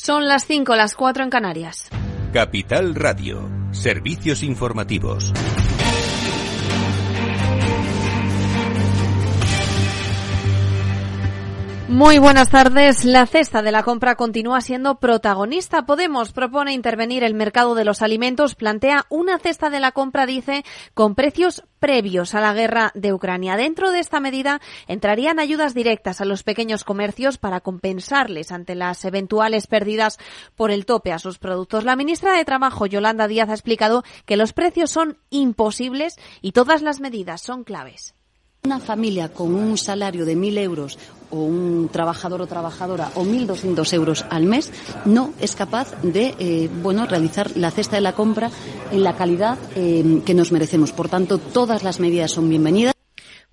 Son las 5, las 4 en Canarias. Capital Radio, servicios informativos. Muy buenas tardes. La cesta de la compra continúa siendo protagonista. Podemos propone intervenir el mercado de los alimentos, plantea una cesta de la compra, dice, con precios previos a la guerra de Ucrania. Dentro de esta medida entrarían ayudas directas a los pequeños comercios para compensarles ante las eventuales pérdidas por el tope a sus productos. La ministra de Trabajo, Yolanda Díaz, ha explicado que los precios son imposibles y todas las medidas son claves. Una familia con un salario de 1.000 euros o un trabajador o trabajadora o 1.200 euros al mes no es capaz de eh, bueno, realizar la cesta de la compra en la calidad eh, que nos merecemos. Por tanto, todas las medidas son bienvenidas.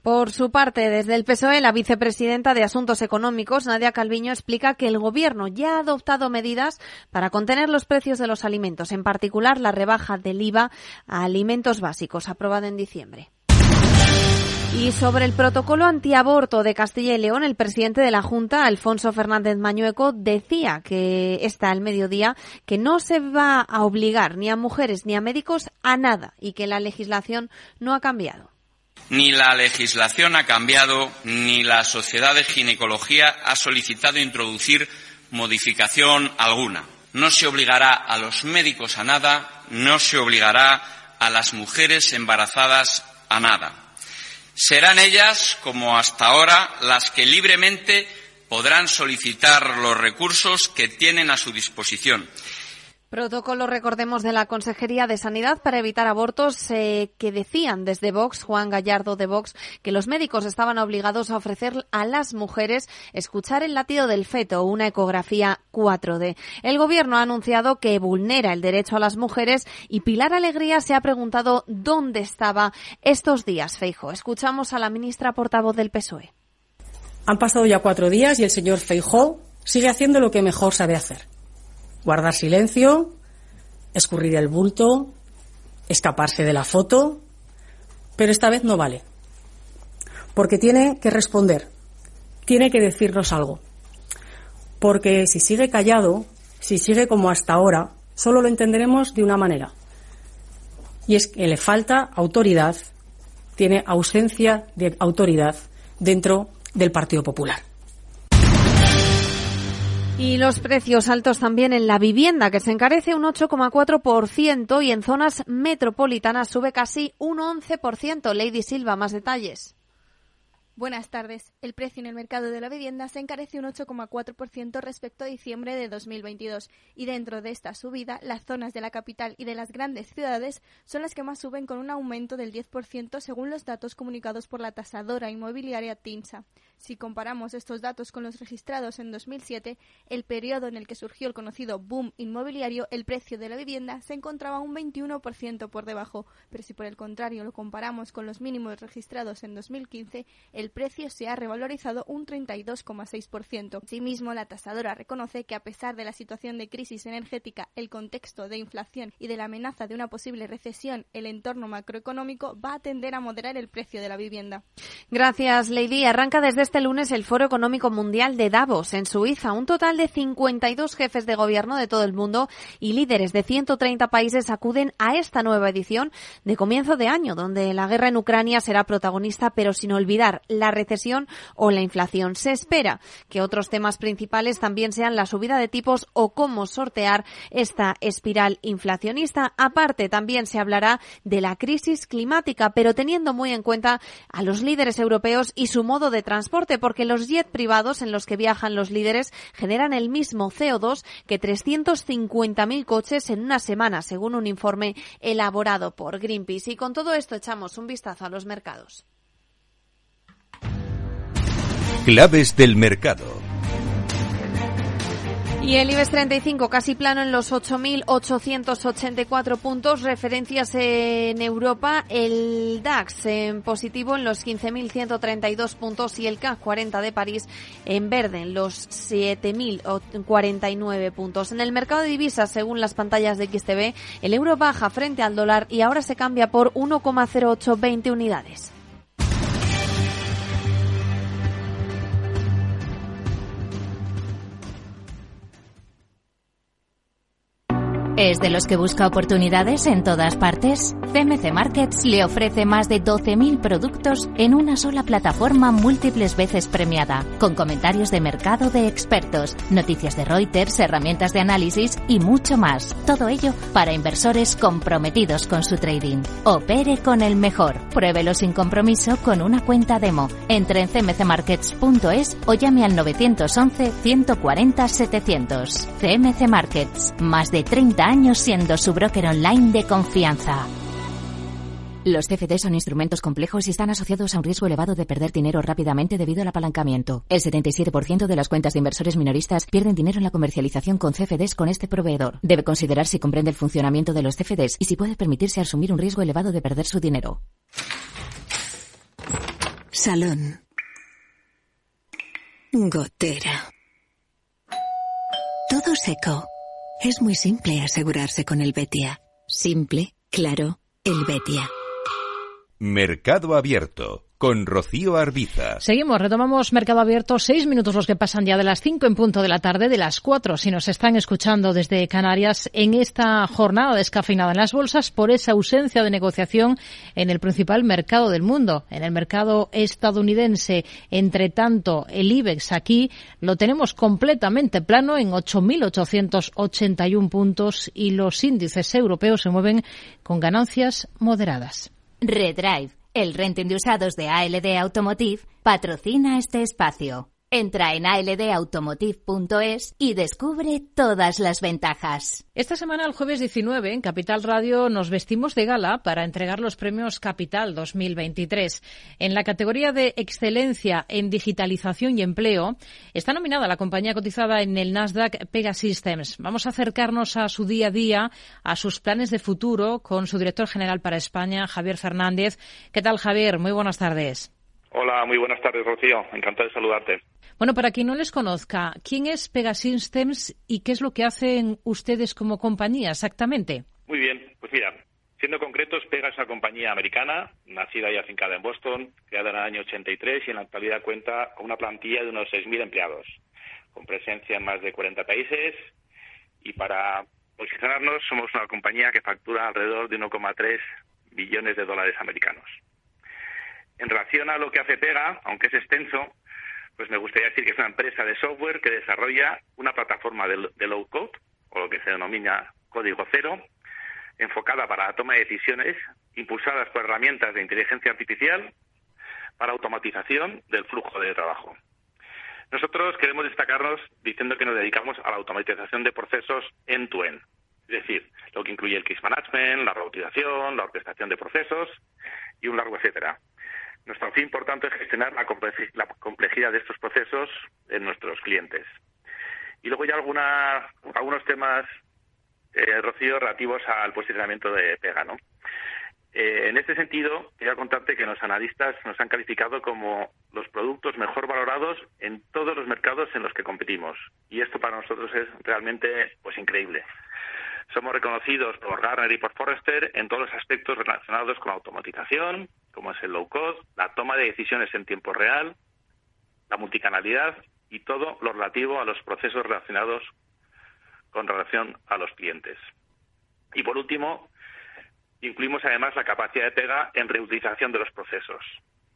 Por su parte, desde el PSOE, la vicepresidenta de Asuntos Económicos, Nadia Calviño, explica que el Gobierno ya ha adoptado medidas para contener los precios de los alimentos, en particular la rebaja del IVA a alimentos básicos, aprobada en diciembre. Y sobre el protocolo antiaborto de Castilla y León, el presidente de la Junta, Alfonso Fernández Mañueco, decía que está al mediodía que no se va a obligar ni a mujeres ni a médicos a nada y que la legislación no ha cambiado. Ni la legislación ha cambiado, ni la Sociedad de Ginecología ha solicitado introducir modificación alguna. No se obligará a los médicos a nada, no se obligará a las mujeres embarazadas a nada. Serán ellas, como hasta ahora, las que libremente podrán solicitar los recursos que tienen a su disposición. Protocolo, recordemos, de la Consejería de Sanidad para evitar abortos eh, que decían desde Vox, Juan Gallardo de Vox, que los médicos estaban obligados a ofrecer a las mujeres escuchar el latido del feto, una ecografía 4D. El Gobierno ha anunciado que vulnera el derecho a las mujeres y Pilar Alegría se ha preguntado dónde estaba estos días, Feijo. Escuchamos a la ministra portavoz del PSOE. Han pasado ya cuatro días y el señor Feijó sigue haciendo lo que mejor sabe hacer guardar silencio, escurrir el bulto, escaparse de la foto, pero esta vez no vale. Porque tiene que responder, tiene que decirnos algo. Porque si sigue callado, si sigue como hasta ahora, solo lo entenderemos de una manera. Y es que le falta autoridad, tiene ausencia de autoridad dentro del Partido Popular. Y los precios altos también en la vivienda, que se encarece un 8,4% y en zonas metropolitanas sube casi un 11%. Lady Silva, más detalles. Buenas tardes. El precio en el mercado de la vivienda se encarece un 8,4% respecto a diciembre de 2022 y dentro de esta subida, las zonas de la capital y de las grandes ciudades son las que más suben con un aumento del 10% según los datos comunicados por la tasadora inmobiliaria TINSA. Si comparamos estos datos con los registrados en 2007, el periodo en el que surgió el conocido boom inmobiliario, el precio de la vivienda se encontraba un 21% por debajo, pero si por el contrario lo comparamos con los mínimos registrados en 2015, el precio se ha revalorizado un 32,6%. Asimismo, la tasadora reconoce que a pesar de la situación de crisis energética, el contexto de inflación y de la amenaza de una posible recesión, el entorno macroeconómico va a tender a moderar el precio de la vivienda. Gracias, Lady. Arranca desde este lunes el Foro Económico Mundial de Davos en Suiza. Un total de 52 jefes de gobierno de todo el mundo y líderes de 130 países acuden a esta nueva edición de comienzo de año, donde la guerra en Ucrania será protagonista, pero sin olvidar la recesión o la inflación. Se espera que otros temas principales también sean la subida de tipos o cómo sortear esta espiral inflacionista. Aparte, también se hablará de la crisis climática, pero teniendo muy en cuenta a los líderes europeos y su modo de transporte, porque los jet privados en los que viajan los líderes generan el mismo CO2 que 350.000 coches en una semana, según un informe elaborado por Greenpeace. Y con todo esto echamos un vistazo a los mercados. Claves del mercado. Y el IBEX 35 casi plano en los 8.884 puntos. Referencias en Europa. El DAX en positivo en los 15.132 puntos y el CAC 40 de París en verde en los 7.049 puntos. En el mercado de divisas, según las pantallas de XTV, el euro baja frente al dólar y ahora se cambia por 1,0820 unidades. ¿Es de los que busca oportunidades en todas partes? CMC Markets le ofrece más de 12.000 productos en una sola plataforma múltiples veces premiada, con comentarios de mercado de expertos, noticias de Reuters, herramientas de análisis y mucho más. Todo ello para inversores comprometidos con su trading. Opere con el mejor. Pruébelo sin compromiso con una cuenta demo. Entre en cmcmarkets.es o llame al 911 140 700. CMC Markets. Más de 30 años siendo su broker online de confianza. Los CFD son instrumentos complejos y están asociados a un riesgo elevado de perder dinero rápidamente debido al apalancamiento. El 77% de las cuentas de inversores minoristas pierden dinero en la comercialización con CFDs con este proveedor. Debe considerar si comprende el funcionamiento de los CFDs y si puede permitirse asumir un riesgo elevado de perder su dinero. Salón. Gotera. Todo seco. Es muy simple asegurarse con el Betia. Simple, claro, el Betia. Mercado Abierto con Rocío Arbiza. Seguimos, retomamos Mercado Abierto, seis minutos los que pasan ya de las cinco en punto de la tarde, de las cuatro si nos están escuchando desde Canarias en esta jornada descafeinada en las bolsas por esa ausencia de negociación en el principal mercado del mundo, en el mercado estadounidense. Entre tanto, el IBEX aquí lo tenemos completamente plano en 8.881 puntos y los índices europeos se mueven con ganancias moderadas. Redrive, el renting de usados de ALD Automotive, patrocina este espacio. Entra en aldautomotive.es y descubre todas las ventajas. Esta semana, el jueves 19, en Capital Radio nos vestimos de gala para entregar los premios Capital 2023. En la categoría de excelencia en digitalización y empleo está nominada la compañía cotizada en el Nasdaq Pegasystems. Vamos a acercarnos a su día a día, a sus planes de futuro con su director general para España, Javier Fernández. ¿Qué tal, Javier? Muy buenas tardes. Hola, muy buenas tardes, Rocío. Encantado de saludarte. Bueno, para quien no les conozca, ¿quién es Pegasystems y qué es lo que hacen ustedes como compañía exactamente? Muy bien, pues mira, siendo concretos, Pega es una compañía americana, nacida y afincada en Boston, creada en el año 83 y en la actualidad cuenta con una plantilla de unos 6.000 empleados, con presencia en más de 40 países y para posicionarnos somos una compañía que factura alrededor de 1,3 billones de dólares americanos. En relación a lo que hace Pega, aunque es extenso, pues me gustaría decir que es una empresa de software que desarrolla una plataforma de, low code, o lo que se denomina código cero, enfocada para la toma de decisiones, impulsadas por herramientas de inteligencia artificial para automatización del flujo de trabajo. Nosotros queremos destacarnos diciendo que nos dedicamos a la automatización de procesos end-to-end, es decir, lo que incluye el case management, la robotización, la orquestación de procesos y un largo etcétera. Nuestro fin, por tanto, es gestionar la complejidad de estos procesos en nuestros clientes. Y luego ya alguna, algunos temas, eh, Rocío, relativos al posicionamiento de Pega, ¿no? Eh, en este sentido, quería contarte que los analistas nos han calificado como los productos mejor valorados en todos los mercados en los que competimos. Y esto para nosotros es realmente pues increíble. Somos reconocidos por Gartner y por Forrester en todos los aspectos relacionados con la automatización, como es el low cost, la toma de decisiones en tiempo real, la multicanalidad y todo lo relativo a los procesos relacionados con relación a los clientes. Y por último, incluimos además la capacidad de pega en reutilización de los procesos.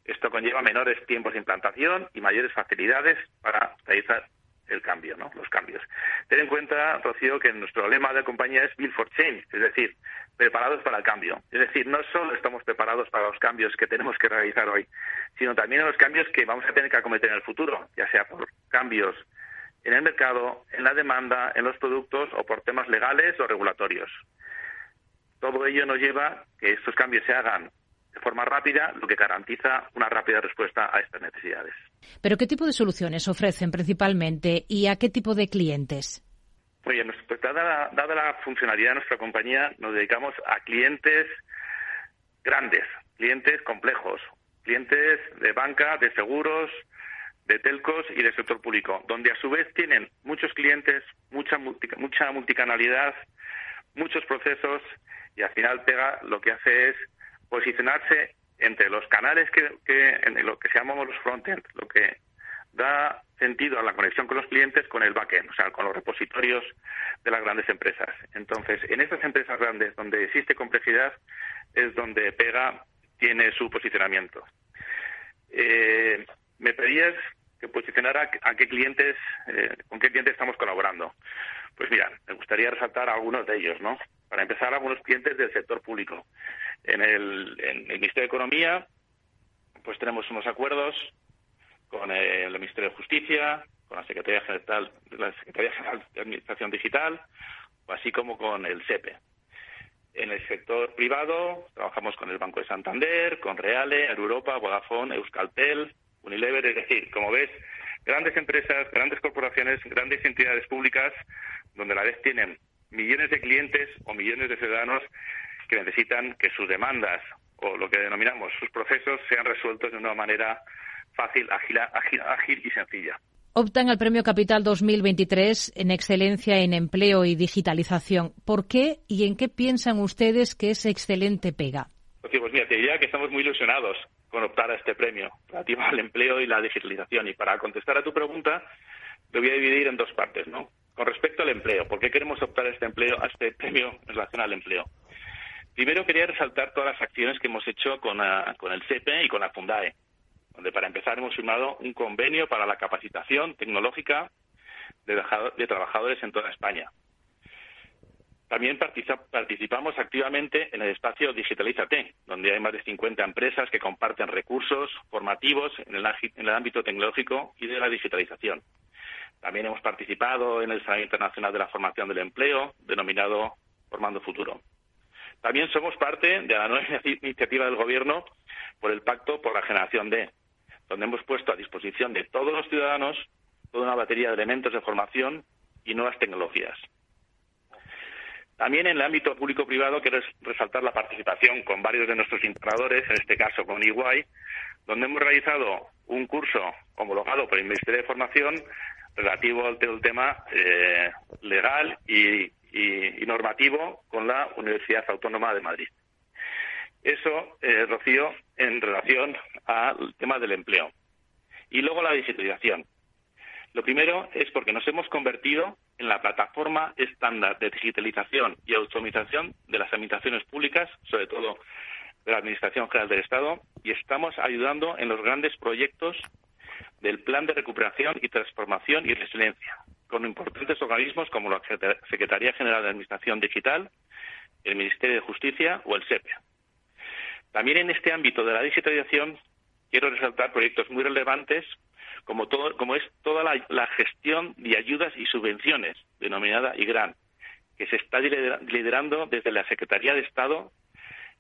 Esto conlleva menores tiempos de implantación y mayores facilidades para realizar el cambio, ¿no? Los cambios. Ten en cuenta, Rocío, que nuestro lema de compañía es Build for Change, es decir, preparados para el cambio. Es decir, no solo estamos preparados para los cambios que tenemos que realizar hoy, sino también los cambios que vamos a tener que acometer en el futuro, ya sea por cambios en el mercado, en la demanda, en los productos o por temas legales o regulatorios. Todo ello nos lleva a que estos cambios se hagan de forma rápida, lo que garantiza una rápida respuesta a estas necesidades. ¿Pero qué tipo de soluciones ofrecen principalmente y a qué tipo de clientes? Oye, pues dada, dada la funcionalidad de nuestra compañía, nos dedicamos a clientes grandes, clientes complejos, clientes de banca, de seguros, de telcos y del sector público, donde a su vez tienen muchos clientes, mucha, mucha multicanalidad, muchos procesos y al final Pega lo que hace es posicionarse entre los canales que, en lo que llamamos los frontend, lo que da sentido a la conexión con los clientes con el backend, o sea, con los repositorios de las grandes empresas. Entonces, en estas empresas grandes donde existe complejidad es donde Pega tiene su posicionamiento. Eh, me pedías que posicionara a qué clientes, eh, con qué clientes estamos colaborando. Pues mira, me gustaría resaltar algunos de ellos, ¿no? Para empezar, algunos clientes del sector público. En el, en el Ministerio de Economía, pues tenemos unos acuerdos con el Ministerio de Justicia, con la Secretaría General, la Secretaría General de Administración Digital, así como con el SEPE. En el sector privado trabajamos con el Banco de Santander, con Reale, Europa, Vodafone, Euskaltel, Unilever, es decir, como ves, grandes empresas, grandes corporaciones, grandes entidades públicas, donde a la vez tienen millones de clientes o millones de ciudadanos que necesitan que sus demandas o lo que denominamos sus procesos sean resueltos de una manera fácil, ágil, y sencilla. Optan al Premio Capital 2023 en excelencia en empleo y digitalización. ¿Por qué y en qué piensan ustedes que es excelente pega? Pues, pues mira, te diría que estamos muy ilusionados con optar a este premio relativo al empleo y la digitalización. Y para contestar a tu pregunta, lo voy a dividir en dos partes, ¿no? Con respecto al empleo, ¿por qué queremos optar a este empleo, a este premio en relación al empleo? Primero quería resaltar todas las acciones que hemos hecho con, ah, el CEPE y con la Fundae, donde para empezar hemos firmado un convenio para la capacitación tecnológica de, trabajadores en toda España. También participamos activamente en el espacio Digitalizate, donde hay más de 50 empresas que comparten recursos formativos en el ámbito tecnológico y de la digitalización. También hemos participado en el Salón Internacional de la Formación del Empleo, denominado Formando Futuro. También somos parte de la nueva iniciativa del Gobierno por el Pacto por la Generación D, donde hemos puesto a disposición de todos los ciudadanos toda una batería de elementos de formación y nuevas tecnologías. También en el ámbito público-privado quiero resaltar la participación con varios de nuestros integradores, en este caso con Iguay, donde hemos realizado un curso homologado por el Ministerio de Formación relativo al tema eh, legal y, normativo con la Universidad Autónoma de Madrid. Eso, eh, Rocío, en relación al tema del empleo. Y luego la digitalización. Lo primero es porque nos hemos convertido en la plataforma estándar de digitalización y automatización de las administraciones públicas, sobre todo de la Administración General del Estado, y estamos ayudando en los grandes proyectos del Plan de Recuperación y Transformación y Resiliencia, con importantes organismos como la Secretaría General de Administración Digital, el Ministerio de Justicia o el SEPE. También en este ámbito de la digitalización quiero resaltar proyectos muy relevantes como, todo, como es toda la, gestión de ayudas y subvenciones, denominada IGRAN, que se está liderando desde la Secretaría de Estado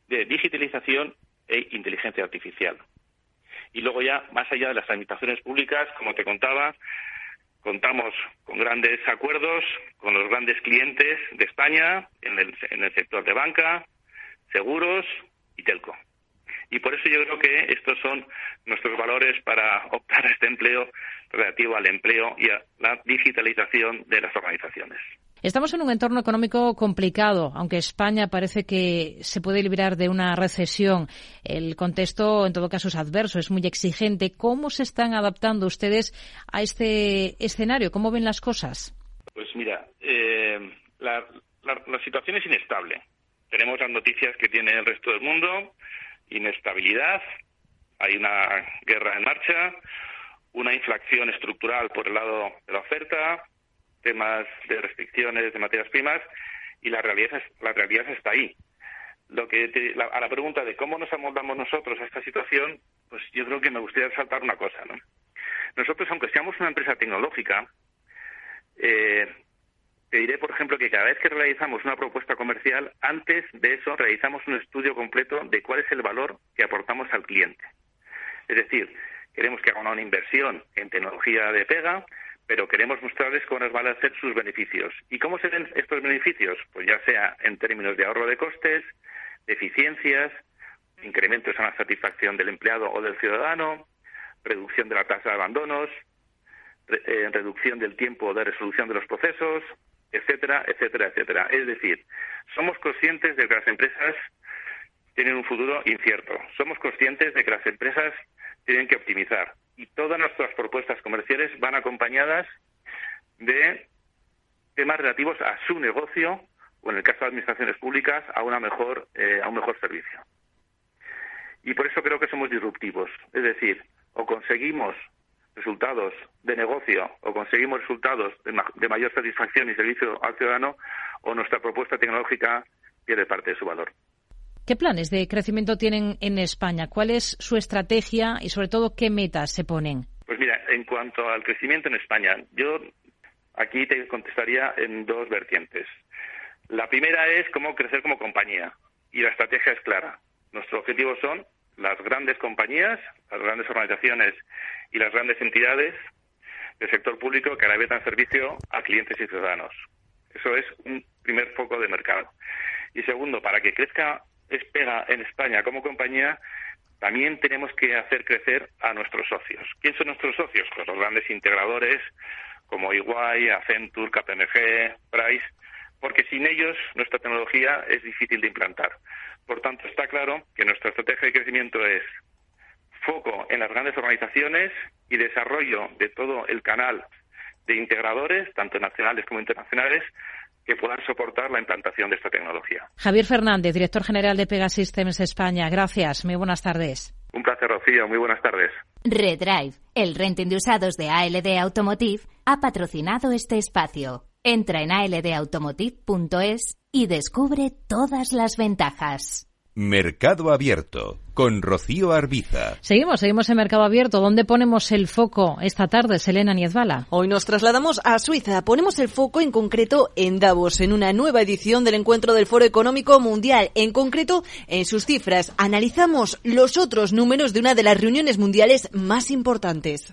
de Digitalización e Inteligencia Artificial. Y luego ya, más allá de las administraciones públicas, como te contaba, contamos con grandes acuerdos con los grandes clientes de España en el, en el sector de banca, seguros y telco. Y por eso yo creo que estos son nuestros valores para optar a este empleo relativo al empleo y a la digitalización de las organizaciones. Estamos en un entorno económico complicado, aunque España parece que se puede librar de una recesión. El contexto, en todo caso, es adverso, es muy exigente. ¿Cómo se están adaptando ustedes a este escenario? ¿Cómo ven las cosas? Pues mira, eh, la, la situación es inestable. Tenemos las noticias que tiene el resto del mundo, inestabilidad, hay una guerra en marcha, una inflación estructural por el lado de la oferta, temas de restricciones de materias primas y la realidad la realidad está ahí. Lo que a la pregunta de cómo nos amoldamos nosotros a esta situación, pues yo creo que me gustaría resaltar una cosa, ¿no? Nosotros, aunque seamos una empresa tecnológica, eh, te diré, por ejemplo, que cada vez que realizamos una propuesta comercial, antes de eso realizamos un estudio completo de cuál es el valor que aportamos al cliente. Es decir, queremos que haga una inversión en tecnología de pega, pero queremos mostrarles cómo nos van a hacer sus beneficios. ¿Y cómo se ven estos beneficios? Pues ya sea en términos de ahorro de costes, de eficiencias, incrementos en la satisfacción del empleado o del ciudadano, reducción de la tasa de abandonos, eh, reducción del tiempo de resolución de los procesos, etcétera, etcétera, etcétera. Es decir, somos conscientes de que las empresas tienen un futuro incierto. Somos conscientes de que las empresas tienen que optimizar. Y todas nuestras propuestas comerciales van acompañadas de temas relativos a su negocio o en el caso de administraciones públicas a una mejor eh, un mejor servicio. Y por eso creo que somos disruptivos, es decir, o conseguimos resultados de negocio o conseguimos resultados de, mayor satisfacción y servicio al ciudadano o nuestra propuesta tecnológica pierde parte de su valor. ¿Qué planes de crecimiento tienen en España? ¿Cuál es su estrategia y, sobre todo, qué metas se ponen? Pues mira, en cuanto al crecimiento en España, yo aquí te contestaría en dos vertientes. La primera es cómo crecer como compañía y la estrategia es clara. Nuestros objetivos son las grandes compañías, las grandes organizaciones y las grandes entidades del sector público que dan servicio a clientes y ciudadanos. Eso es un primer foco de mercado. Y segundo, para que crezca Espega en España como compañía, también tenemos que hacer crecer a nuestros socios. ¿Quién son nuestros socios? Pues los grandes integradores como Iguay, Accenture, KPMG, Price, porque sin ellos nuestra tecnología es difícil de implantar. Por tanto, está claro que nuestra estrategia de crecimiento es foco en las grandes organizaciones y desarrollo de todo el canal de integradores, tanto nacionales como internacionales, que puedan soportar la implantación de esta tecnología. Javier Fernández, director general de Pegasystems España. Gracias. Muy buenas tardes. Un placer, Rocío. Muy buenas tardes. Redrive, el renting de usados de ALD Automotive, ha patrocinado este espacio. Entra en aldautomotive.es y descubre todas las ventajas. Mercado Abierto con Rocío Arbiza. Seguimos, seguimos en Mercado Abierto. ¿Dónde ponemos el foco esta tarde, Selena Niezbala? Hoy nos trasladamos a Suiza. Ponemos el foco en concreto en Davos, en una nueva edición del encuentro del Foro Económico Mundial. En concreto, en sus cifras, analizamos los otros números de una de las reuniones mundiales más importantes.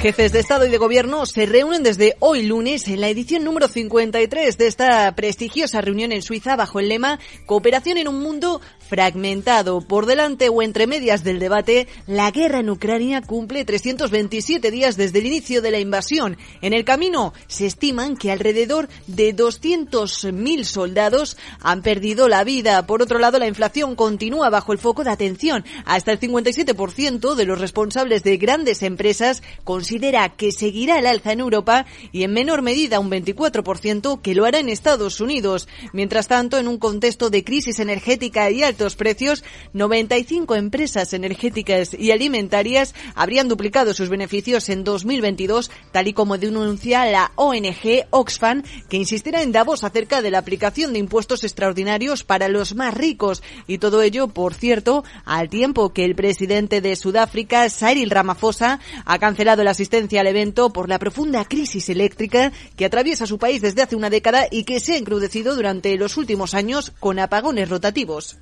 Jefes de Estado y de Gobierno se reúnen desde hoy lunes en la edición número 53 de esta prestigiosa reunión en Suiza bajo el lema Cooperación en un mundo fragmentado. Por delante o entre medias del debate, la guerra en Ucrania cumple 327 días desde el inicio de la invasión. En el camino se estiman que alrededor de 200.000 soldados han perdido la vida. Por otro lado, la inflación continúa bajo el foco de atención. Hasta el 57% de los responsables de grandes empresas considera que seguirá el alza en Europa y en menor medida un 24% que lo hará en Estados Unidos. Mientras tanto, en un contexto de crisis energética y altos precios, 95 empresas energéticas y alimentarias habrían duplicado sus beneficios en 2022, tal y como denuncia la ONG Oxfam, que insistirá en Davos acerca de la aplicación de impuestos extraordinarios para los más ricos. Y todo ello, por cierto, al tiempo que el presidente de Sudáfrica, Cyril Ramaphosa, ha cancelado la asistencia al evento por la profunda crisis eléctrica que atraviesa su país desde hace una década y que se ha encrudecido durante los últimos años con apagones rotativos.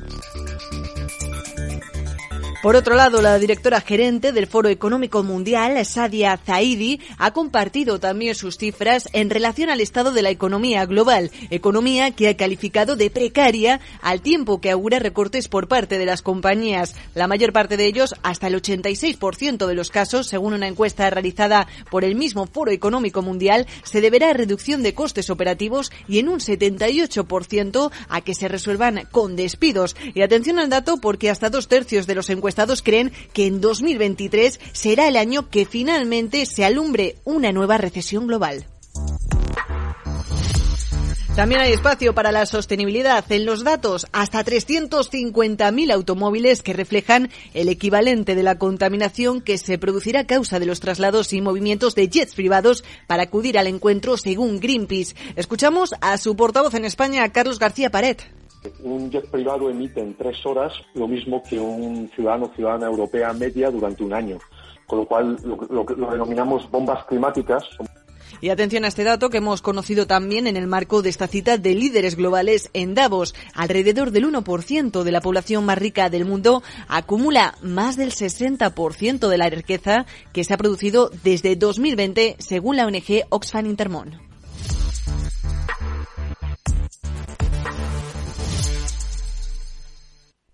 Thank you. Por otro lado, la directora gerente del Foro Económico Mundial, Sadia Zaidi, ha compartido también sus cifras en relación al estado de la economía global, economía que ha calificado de precaria al tiempo que augura recortes por parte de las compañías. La mayor parte de ellos, hasta el 86% de los casos, según una encuesta realizada por el mismo Foro Económico Mundial, se deberá a reducción de costes operativos y en un 78% a que se resuelvan con despidos. Y atención al dato porque hasta dos tercios de los encuestados Estados creen que en 2023 será el año que finalmente se alumbre una nueva recesión global. También hay espacio para la sostenibilidad en los datos, hasta 350.000 automóviles que reflejan el equivalente de la contaminación que se producirá a causa de los traslados y movimientos de jets privados para acudir al encuentro según Greenpeace. Escuchamos a su portavoz en España, Carlos García Paret. Un jet privado emite en tres horas lo mismo que un ciudadano o ciudadana europea media durante un año, con lo cual lo, lo denominamos bombas climáticas. Y atención a este dato que hemos conocido también en el marco de esta cita de líderes globales en Davos. Alrededor del 1% de la población más rica del mundo acumula más del 60% de la riqueza que se ha producido desde 2020, según la ONG Oxfam Intermón.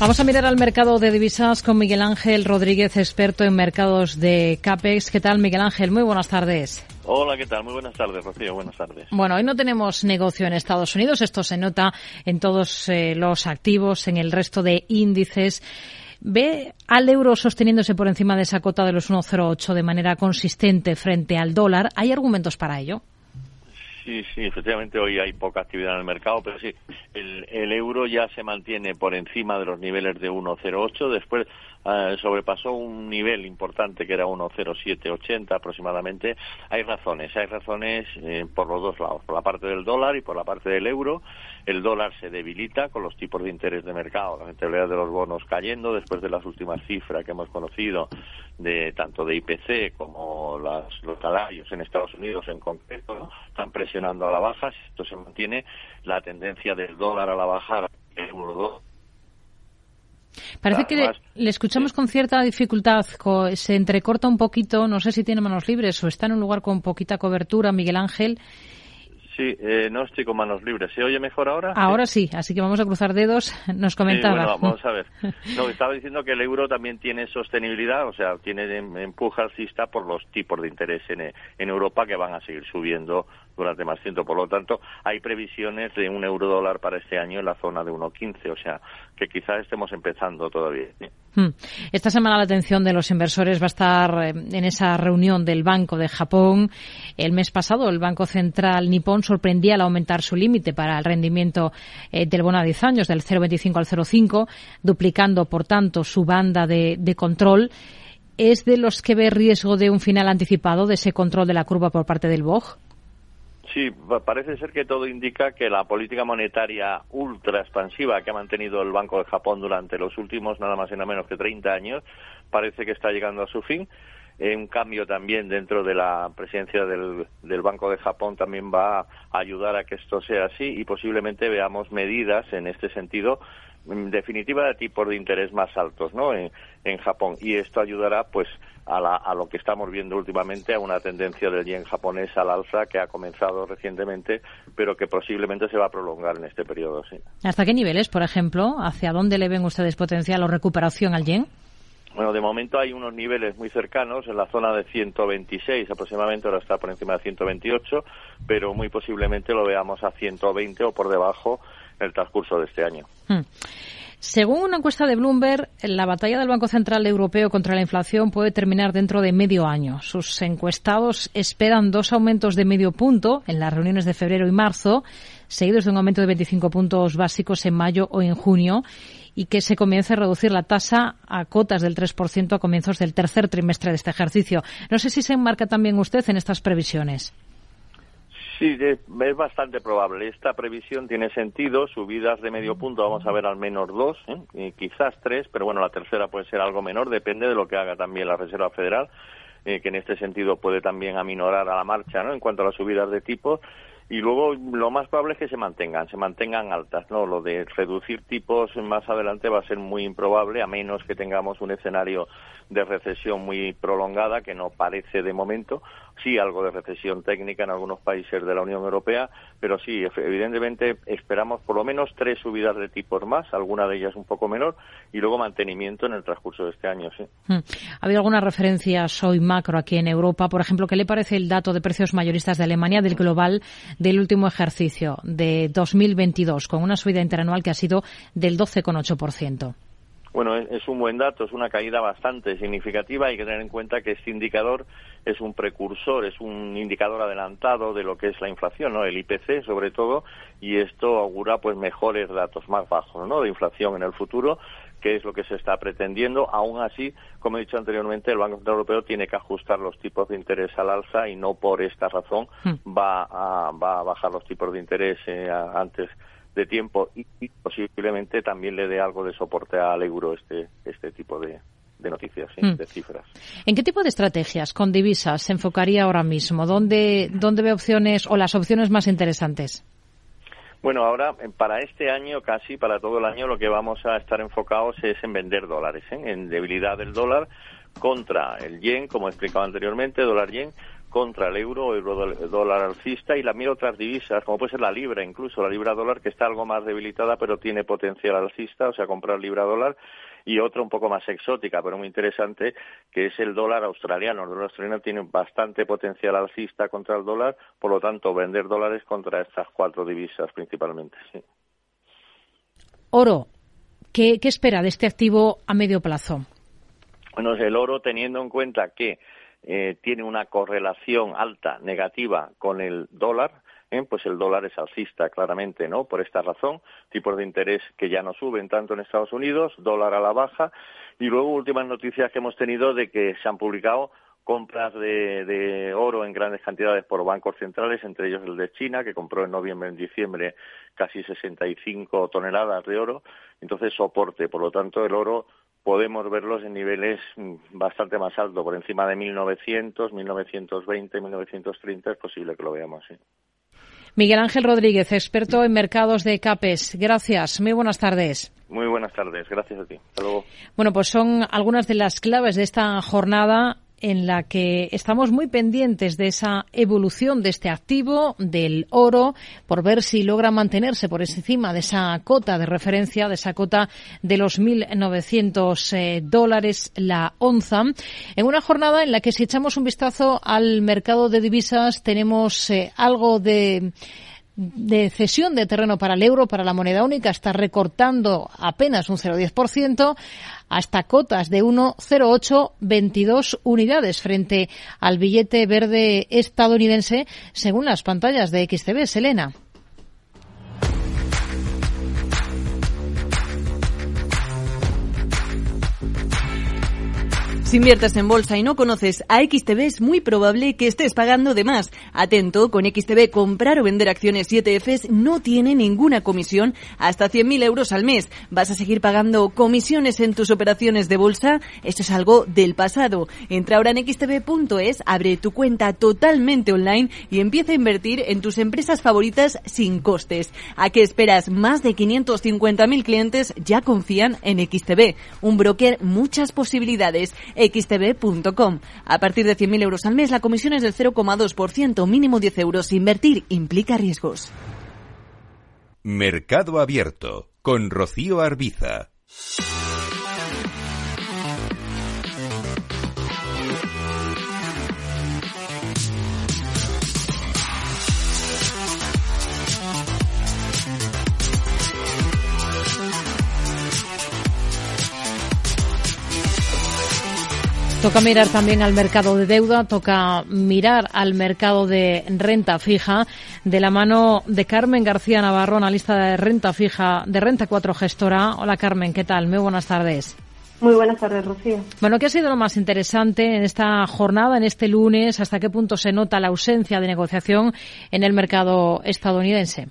Vamos a mirar al mercado de divisas con Miguel Ángel Rodríguez, experto en mercados de CAPEX. ¿Qué tal, Miguel Ángel? Muy buenas tardes. Hola, ¿qué tal? Muy buenas tardes, Rocío. Buenas tardes. Bueno, hoy no tenemos negocio en Estados Unidos. Esto se nota en todos eh, los activos, en el resto de índices. ¿Ve al euro sosteniéndose por encima de esa cota de los 1,08 de manera consistente frente al dólar? ¿Hay argumentos para ello? Sí, sí, efectivamente hoy hay poca actividad en el mercado, pero sí, el, el euro ya se mantiene por encima de los niveles de 1,08. Después eh, sobrepasó un nivel importante que era 1,0780 aproximadamente. Hay razones, hay razones eh, por los dos lados, por la parte del dólar y por la parte del euro. El dólar se debilita con los tipos de interés de mercado, la rentabilidad de los bonos cayendo después de las últimas cifras que hemos conocido de tanto de IPC como las, los salarios en Estados Unidos en concreto están presionando a la baja. Esto se mantiene, la tendencia del dólar a la baja, el euro Parece que le, escuchamos con cierta dificultad, se entrecorta un poquito, no sé si tiene manos libres o está en un lugar con poquita cobertura, Miguel Ángel. Sí, eh, no estoy con manos libres. ¿Se oye mejor ahora? Ahora sí, así que vamos a cruzar dedos. Nos comentaba. bueno, vamos a ver. No, estaba diciendo que el euro también tiene sostenibilidad, o sea, tiene empuja alcista por los tipos de interés en, en Europa que van a seguir subiendo durante más tiempo. Por lo tanto, hay previsiones de un euro dólar para este año en la zona de 1,15, o sea, que quizás estemos empezando todavía. Hmm. Esta semana la atención de los inversores va a estar eh, en esa reunión del Banco de Japón. El mes pasado el Banco Central nipón sorprendía al aumentar su límite para el rendimiento eh, del bono a 10 años del 0,25 al 0,5, duplicando por tanto su banda de, de control. ¿Es de los que ve riesgo de un final anticipado de ese control de la curva por parte del BOJ? Sí, parece ser que todo indica que la política monetaria ultra expansiva que ha mantenido el Banco de Japón durante los últimos nada más y nada menos que 30 años parece que está llegando a su fin. Eh, un cambio también dentro de la presidencia del, Banco de Japón también va a ayudar a que esto sea así y posiblemente veamos medidas en este sentido en definitiva de tipos de interés más altos ¿no? en Japón y esto ayudará pues a, lo que estamos viendo últimamente, a una tendencia del yen japonés al alza que ha comenzado recientemente, pero que posiblemente se va a prolongar en este periodo. Sí. ¿Hasta qué niveles, por ejemplo? ¿Hacia dónde le ven ustedes potencial o recuperación al yen? Bueno, de momento hay unos niveles muy cercanos, en la zona de 126 aproximadamente, ahora está por encima de 128, pero muy posiblemente lo veamos a 120 o por debajo en el transcurso de este año. Hmm. Según una encuesta de Bloomberg, la batalla del Banco Central Europeo contra la inflación puede terminar dentro de medio año. Sus encuestados esperan dos aumentos de medio punto en las reuniones de febrero y marzo, seguidos de un aumento de 25 puntos básicos en mayo o en junio y que se comience a reducir la tasa a cotas del 3% a comienzos del tercer trimestre de este ejercicio. No sé si se enmarca también usted en estas previsiones. Sí, es bastante probable. Esta previsión tiene sentido. Subidas de medio punto vamos a ver al menos dos, ¿eh? quizás tres, pero bueno, la tercera puede ser algo menor. Depende de lo que haga también la Reserva Federal, eh, que en este sentido puede también aminorar a la marcha, ¿no? En cuanto a las subidas de tipo. Y luego lo más probable es que se mantengan, se mantengan altas, ¿no? Lo de reducir tipos más adelante va a ser muy improbable, a menos que tengamos un escenario de recesión muy prolongada, que no parece de momento, sí algo de recesión técnica en algunos países de la Unión Europea, pero sí, evidentemente esperamos por lo menos tres subidas de tipos más, alguna de ellas un poco menor, y luego mantenimiento en el transcurso de este año, sí. Hmm. ¿Ha habido alguna referencia hoy macro aquí en Europa? Por ejemplo, ¿qué le parece el dato de precios mayoristas de Alemania del global del último ejercicio de 2022, con una subida interanual que ha sido del 12,8%? Bueno, es un buen dato, es una caída bastante significativa. Hay que tener en cuenta que este indicador es un precursor, es un indicador adelantado de lo que es la inflación, ¿no? El IPC, sobre todo, y esto augura pues mejores datos más bajos, ¿no? De inflación en el futuro, que es lo que se está pretendiendo. Aún así, como he dicho anteriormente, el Banco Central Europeo tiene que ajustar los tipos de interés al alza y no por esta razón hmm. va a, va a bajar los tipos de interés eh, antes de tiempo y, posiblemente también le dé algo de soporte al euro este, este tipo de, noticias, mm. de cifras. ¿En qué tipo de estrategias con divisas se enfocaría ahora mismo? ¿Dónde, dónde ve opciones o las opciones más interesantes? Bueno, ahora para este año, casi para todo el año, lo que vamos a estar enfocados es en vender dólares, ¿eh? en debilidad del dólar contra el yen, como he explicado anteriormente, dólar yen, contra el euro, euro dólar alcista y también otras divisas, como puede ser la libra, incluso la libra dólar que está algo más debilitada pero tiene potencial alcista, o sea, comprar libra dólar y otra un poco más exótica, pero muy interesante, que es el dólar australiano. El dólar australiano tiene bastante potencial alcista contra el dólar, por lo tanto, vender dólares contra estas cuatro divisas principalmente. Sí. Oro, ¿qué, ¿qué espera de este activo a medio plazo? Bueno, el oro teniendo en cuenta que eh, tiene una correlación alta negativa con el dólar, ¿eh? pues el dólar es alcista claramente, ¿no? Por esta razón, tipos de interés que ya no suben tanto en Estados Unidos, dólar a la baja, y luego últimas noticias que hemos tenido de que se han publicado compras de, de, oro en grandes cantidades por bancos centrales, entre ellos el de China, que compró en noviembre, en diciembre, casi 65 toneladas de oro. Entonces, soporte. Por lo tanto, el oro podemos verlos en niveles mm, bastante más altos, por encima de 1900, 1920, 1930, es posible que lo veamos, sí. Miguel Ángel Rodríguez, experto en mercados de CAPES. Gracias. Muy buenas tardes. Muy buenas tardes. Gracias a ti. Hasta luego. Bueno, pues son algunas de las claves de esta jornada en la que estamos muy pendientes de esa evolución de este activo, del oro, por ver si logra mantenerse por encima de esa cota de referencia, de esa cota de los 1.900 eh, dólares la onza, en una jornada en la que si echamos un vistazo al mercado de divisas tenemos eh, algo de de cesión de terreno para el euro, para la moneda única, está recortando apenas un 0,10% hasta cotas de 1,0822 unidades frente al billete verde estadounidense, según las pantallas de XTB. Selena. Si inviertes en bolsa y no conoces a XTB, es muy probable que estés pagando de más. Atento, con XTB comprar o vender acciones y ETFs no tiene ninguna comisión hasta 100.000 euros al mes. ¿Vas a seguir pagando comisiones en tus operaciones de bolsa? Esto es algo del pasado. Entra ahora en xtb.es, abre tu cuenta totalmente online y empieza a invertir en tus empresas favoritas sin costes. ¿A qué esperas? Más de 550.000 clientes ya confían en XTB. Un broker, muchas posibilidades xtb.com. A partir de 100.000 euros al mes, la comisión es del 0,2%, mínimo 10 euros. Invertir implica riesgos. Mercado Abierto con Rocío Arbiza. Toca mirar también al mercado de deuda, toca mirar al mercado de renta fija de la mano de Carmen García Navarro, analista de renta fija de Renta 4 Gestora. Hola Carmen, ¿qué tal? Muy buenas tardes. Muy buenas tardes, Rocío. Bueno, ¿qué ha sido lo más interesante en esta jornada, en este lunes? ¿Hasta qué punto se nota la ausencia de negociación en el mercado estadounidense?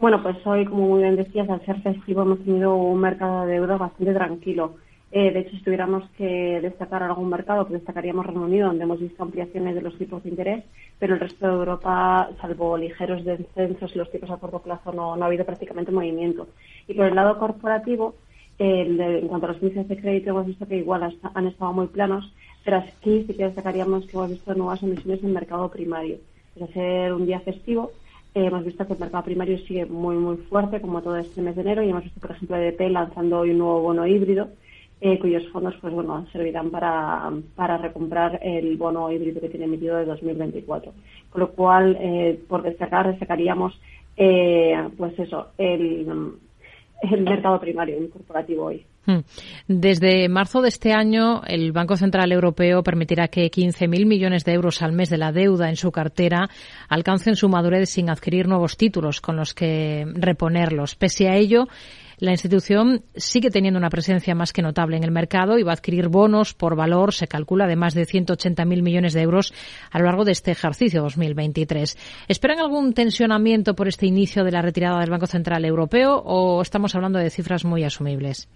Bueno, pues hoy, como muy bien decías, al ser festivo hemos tenido un mercado de deuda bastante tranquilo. Eh, de hecho, si tuviéramos que destacar algún mercado, pues destacaríamos Reino Unido, donde hemos visto ampliaciones de los tipos de interés, pero el resto de Europa, salvo ligeros descensos y los tipos a corto plazo, no, ha habido prácticamente movimiento. Y por el lado corporativo, en cuanto a los índices de crédito, hemos visto que igual han estado muy planos, pero aquí sí que destacaríamos que hemos visto nuevas emisiones en el mercado primario. Es ser un día festivo, eh, hemos visto que el mercado primario sigue muy, muy fuerte, como todo este mes de enero, y hemos visto, por ejemplo, EDP lanzando hoy un nuevo bono híbrido eh, cuyos fondos pues bueno servirán para, para recomprar el bono híbrido que tiene emitido de 2024. Con lo cual, eh, por destacar, destacaríamos eh, pues eso, el, el mercado primario corporativo hoy. Hmm. Desde marzo de este año, el Banco Central Europeo permitirá que 15.000 millones de euros al mes de la deuda en su cartera alcancen su madurez sin adquirir nuevos títulos con los que reponerlos. Pese a ello, la institución sigue teniendo una presencia más que notable en el mercado y va a adquirir bonos por valor, se calcula, de más de 180.000 millones de euros a lo largo de este ejercicio 2023. ¿Esperan algún tensionamiento por este inicio de la retirada del Banco Central Europeo o estamos hablando de cifras muy asumibles?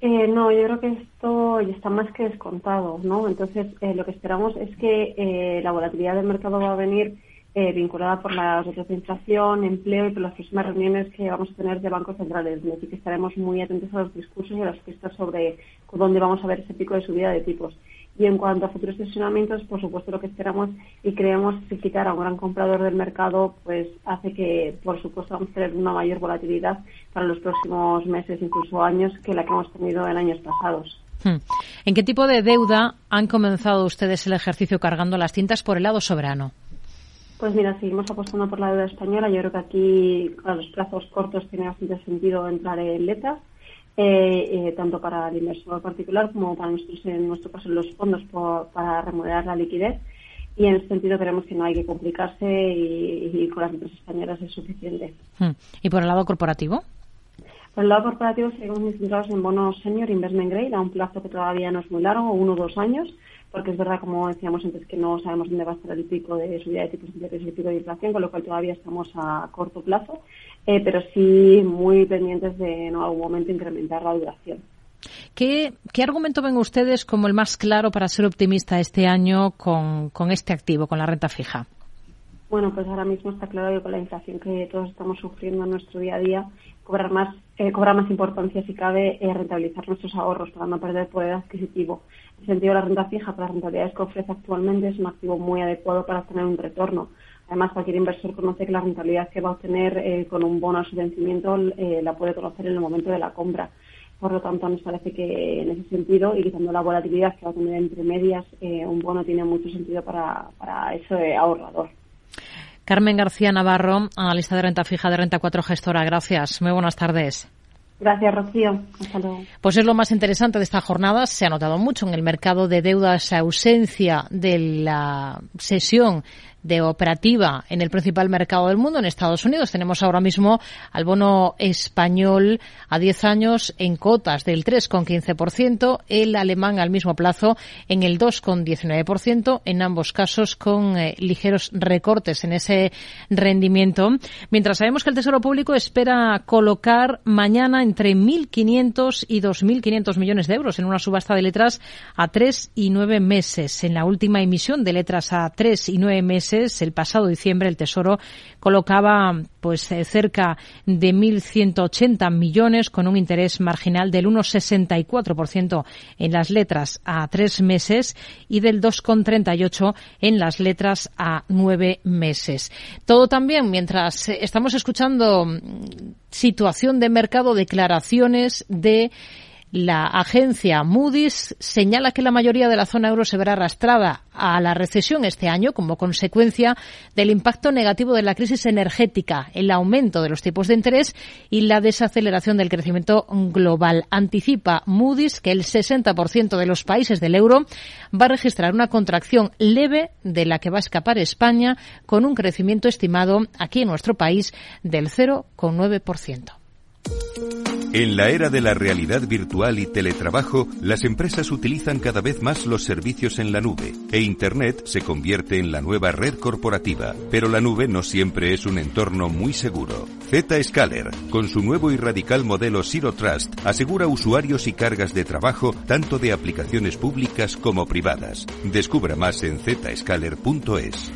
Eh, no, yo creo que esto está más que descontado, ¿no? Entonces, eh, lo que esperamos es que eh, la volatilidad del mercado va a venir eh, vinculada por datos de inflación, empleo y por las próximas reuniones que vamos a tener de bancos centrales. Es decir, que estaremos muy atentos a los discursos y a las pistas sobre dónde vamos a ver ese pico de subida de tipos. Y en cuanto a futuros sesionamientos, por supuesto, lo que esperamos y creemos que quitar a un gran comprador del mercado, pues hace que, por supuesto, vamos a tener una mayor volatilidad para los próximos meses, incluso años, que la que hemos tenido en años pasados. Hmm. ¿En qué tipo de deuda han comenzado ustedes el ejercicio cargando las cintas por el lado soberano? Pues mira, seguimos apostando por la deuda española. Yo creo que aquí a los plazos cortos tiene bastante sentido entrar en letras, eh, eh, tanto para el inversor particular como para nosotros, en nuestro caso, los fondos para remodelar la liquidez. Y en ese sentido creemos que no hay que complicarse y, con las empresas españolas es suficiente. Hmm. ¿Y por el lado corporativo? Por el lado corporativo seguimos centrados en bonos senior investment grade a un plazo que todavía no es muy largo, uno o dos años, porque es verdad, como decíamos antes, que no sabemos dónde va a estar el pico de subida de tipos de interés y el pico de inflación, con lo cual todavía estamos a corto plazo, eh, pero sí muy pendientes de en algún momento incrementar la duración. ¿Qué, ¿Qué, argumento ven ustedes como el más claro para ser optimista este año con, con este activo, con la renta fija? Bueno, pues ahora mismo está claro que con la inflación que todos estamos sufriendo en nuestro día a día, cobrar más, eh, cobra más importancia si cabe eh, rentabilizar nuestros ahorros para no perder poder adquisitivo. Ese sentido, la renta fija para las rentabilidades que ofrece actualmente es un activo muy adecuado para obtener un retorno. Además, cualquier inversor conoce que la rentabilidad que va a obtener eh, con un bono a su vencimiento eh, la puede conocer en el momento de la compra. Por lo tanto, nos parece que en ese sentido, y quitando la volatilidad que va a tener entre medias, eh, un bono tiene mucho sentido para, para ese ahorrador. Carmen García Navarro, analista de renta fija de Renta 4 Gestora. Gracias. Muy buenas tardes. Gracias, Rocío. Hasta luego. Pues es lo más interesante de esta jornada. Se ha notado mucho en el mercado de deuda esa ausencia de la sesión de operativa en el principal mercado del mundo, en Estados Unidos. Tenemos ahora mismo al bono español a 10 años en cotas del 3,15%, el alemán al mismo plazo en el 2,19%, en ambos casos con eh, ligeros recortes en ese rendimiento. Mientras sabemos que el Tesoro Público espera colocar mañana entre 1.500 y 2.500 millones de euros en una subasta de letras a 3 y 9 meses. En la última emisión de letras a 3 y 9 meses, el pasado diciembre, el Tesoro colocaba pues eh, cerca de 1.180 millones con un interés marginal del 1,64% en las letras a tres meses y del 2,38 en las letras a nueve meses. Todo también mientras eh, estamos escuchando mm, situación de mercado, declaraciones de la agencia Moody's señala que la mayoría de la zona euro se verá arrastrada a la recesión este año como consecuencia del impacto negativo de la crisis energética, el aumento de los tipos de interés y la desaceleración del crecimiento global. Anticipa Moody's que el 60% de los países del euro va a registrar una contracción leve de la que va a escapar España con un crecimiento estimado aquí en nuestro país del 0,9%. En la era de la realidad virtual y teletrabajo, las empresas utilizan cada vez más los servicios en la nube e Internet se convierte en la nueva red corporativa. Pero la nube no siempre es un entorno muy seguro. Zscaler, con su nuevo y radical modelo Zero Trust, asegura usuarios y cargas de trabajo tanto de aplicaciones públicas como privadas. Descubra más en zscaler.es.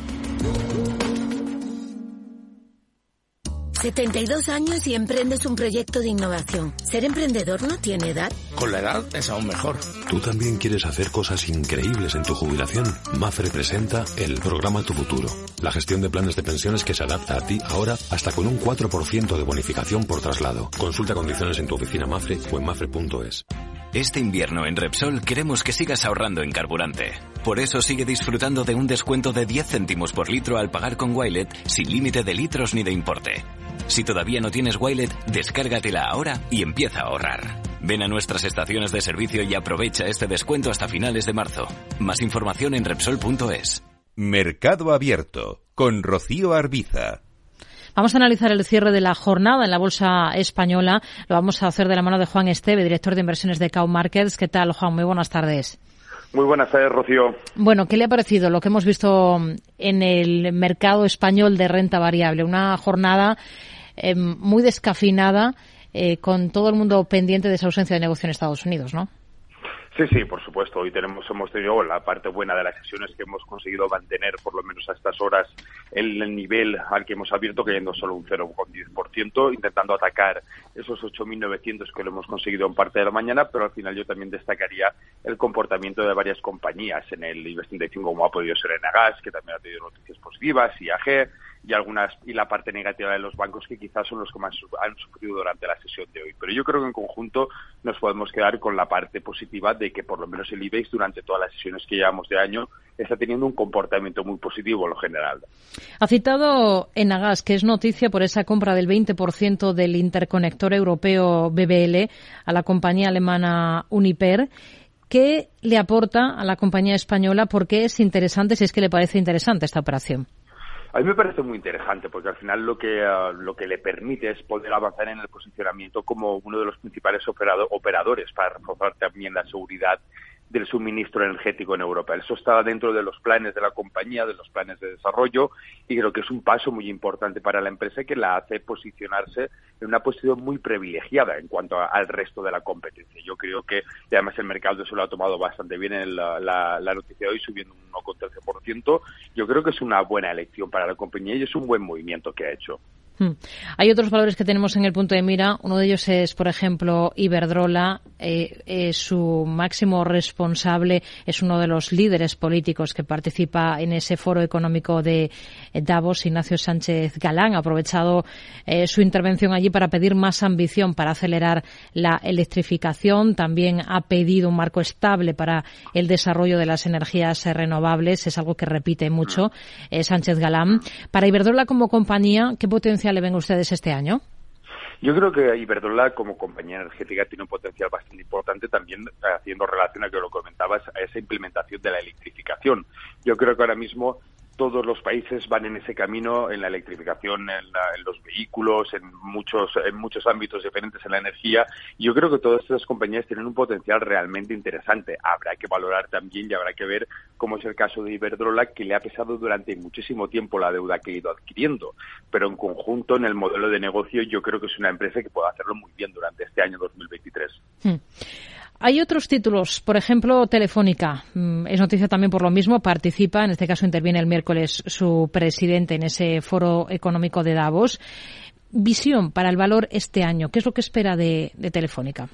72 años y emprendes un proyecto de innovación. ¿Ser emprendedor no tiene edad? Con la edad es aún mejor. ¿Tú también quieres hacer cosas increíbles en tu jubilación? Mafre presenta el programa Tu Futuro. La gestión de planes de pensiones que se adapta a ti ahora hasta con un 4% de bonificación por traslado. Consulta condiciones en tu oficina Mafre o en mafre.es. Este invierno en Repsol queremos que sigas ahorrando en carburante. Por eso sigue disfrutando de un descuento de 10 céntimos por litro al pagar con Wilet sin límite de litros ni de importe. Si todavía no tienes Wilet, descárgatela ahora y empieza a ahorrar. Ven a nuestras estaciones de servicio y aprovecha este descuento hasta finales de marzo. Más información en Repsol.es. Mercado Abierto con Rocío Arbiza. Vamos a analizar el cierre de la jornada en la bolsa española. Lo vamos a hacer de la mano de Juan Esteve, director de inversiones de Cow Markets. ¿Qué tal, Juan? Muy buenas tardes. Muy buenas tardes, Rocío. Bueno, ¿qué le ha parecido lo que hemos visto en el mercado español de renta variable? Una jornada eh, muy descafinada, eh, con todo el mundo pendiente de esa ausencia de negocio en Estados Unidos, ¿no? Sí, sí, por supuesto. Hoy tenemos, hemos tenido la parte buena de las sesiones que hemos conseguido mantener, por lo menos a estas horas, el, el nivel al que hemos abierto, cayendo solo un 0,10%, intentando atacar esos 8.900 que lo hemos conseguido en parte de la mañana, pero al final yo también destacaría el comportamiento de varias compañías en el Investing Day como ha podido ser Enagas, que también ha tenido noticias positivas, IAG, y algunas y la parte negativa de los bancos que quizás son los que más han sufrido durante la sesión de hoy. Pero yo creo que en conjunto nos podemos quedar con la parte positiva de que por lo menos el IBEX durante todas las sesiones que llevamos de año está teniendo un comportamiento muy positivo en lo general. Ha citado Enagas, que es noticia por esa compra del 20% del interconector europeo BBL a la compañía alemana Uniper. ¿Qué le aporta a la compañía española? ¿Por qué es interesante, si es que le parece interesante esta operación? A mí me parece muy interesante porque al final lo que, uh, lo que le permite es poder avanzar en el posicionamiento como uno de los principales operado, operadores para reforzar también la seguridad del suministro energético en Europa. Eso está dentro de los planes de la compañía, de los planes de desarrollo, y creo que es un paso muy importante para la empresa que la hace posicionarse en una posición muy privilegiada en cuanto a, al resto de la competencia. Yo creo que, además el mercado se lo ha tomado bastante bien en la, la, la noticia de hoy, subiendo un 1,13%. Yo creo que es una buena elección para la compañía y es un buen movimiento que ha hecho. Hmm. Hay otros valores que tenemos en el punto de mira. Uno de ellos es, por ejemplo, Iberdrola. Eh, eh, su máximo responsable es uno de los líderes políticos que participa en ese foro económico de Davos, Ignacio Sánchez Galán. Ha aprovechado eh, su intervención allí para pedir más ambición para acelerar la electrificación. También ha pedido un marco estable para el desarrollo de las energías renovables. Es algo que repite mucho eh, Sánchez Galán. Para Iberdrola como compañía, ¿qué potencial le ven ustedes este año? Yo creo que Iberdrola como compañía energética tiene un potencial bastante importante también haciendo relación a que lo comentabas a esa implementación de la electrificación. Yo creo que ahora mismo todos los países van en ese camino en la electrificación, en, la, los vehículos, en muchos, en muchos ámbitos diferentes en la energía. Yo creo que todas estas compañías tienen un potencial realmente interesante. Habrá que valorar también y habrá que ver cómo es el caso de Iberdrola, que le ha pesado durante muchísimo tiempo la deuda que ha ido adquiriendo. Pero en conjunto, en el modelo de negocio, yo creo que es una empresa que puede hacerlo muy bien durante este año 2023. Hmm. Hay otros títulos, por ejemplo, Telefónica. Mm, es noticia también por lo mismo, participa, en este caso interviene el miércoles su presidente en ese foro económico de Davos. Visión para el valor este año, ¿qué es lo que espera de, Telefónica?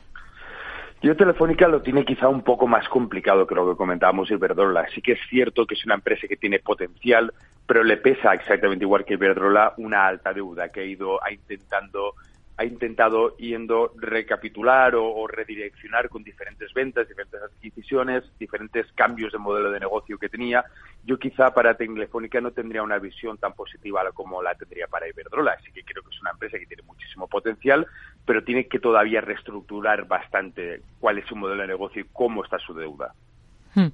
Yo Telefónica lo tiene quizá un poco más complicado que lo que comentábamos Iberdrola. Sí que es cierto que es una empresa que tiene potencial, pero le pesa exactamente igual que Iberdrola una alta deuda que ha ido intentando ha intentado yendo recapitular o, redireccionar con diferentes ventas, diferentes adquisiciones, diferentes cambios de modelo de negocio que tenía. Yo quizá para Telefónica no tendría una visión tan positiva como la tendría para Iberdrola, así que creo que es una empresa que tiene muchísimo potencial, pero tiene que todavía reestructurar bastante cuál es su modelo de negocio y cómo está su deuda. Hmm.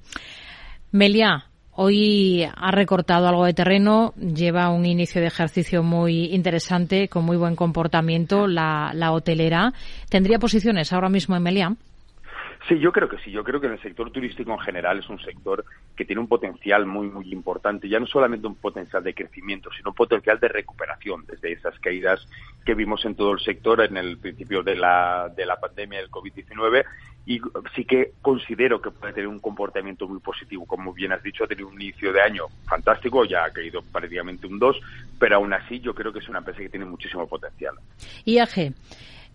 Melia, Hoy ha recortado algo de terreno, lleva un inicio de ejercicio muy interesante, con muy buen comportamiento, la, hotelera. ¿Tendría posiciones ahora mismo en? Sí, yo creo que sí. Yo creo que en el sector turístico en general es un sector que tiene un potencial muy, muy importante. Ya no solamente un potencial de crecimiento, sino un potencial de recuperación desde esas caídas que vimos en todo el sector en el principio de la, de la pandemia del COVID-19. Y sí que considero que puede tener un comportamiento muy positivo. Como bien has dicho, ha tenido un inicio de año fantástico, ya ha caído prácticamente un 2, pero aún así yo creo que es una empresa que tiene muchísimo potencial. IAG.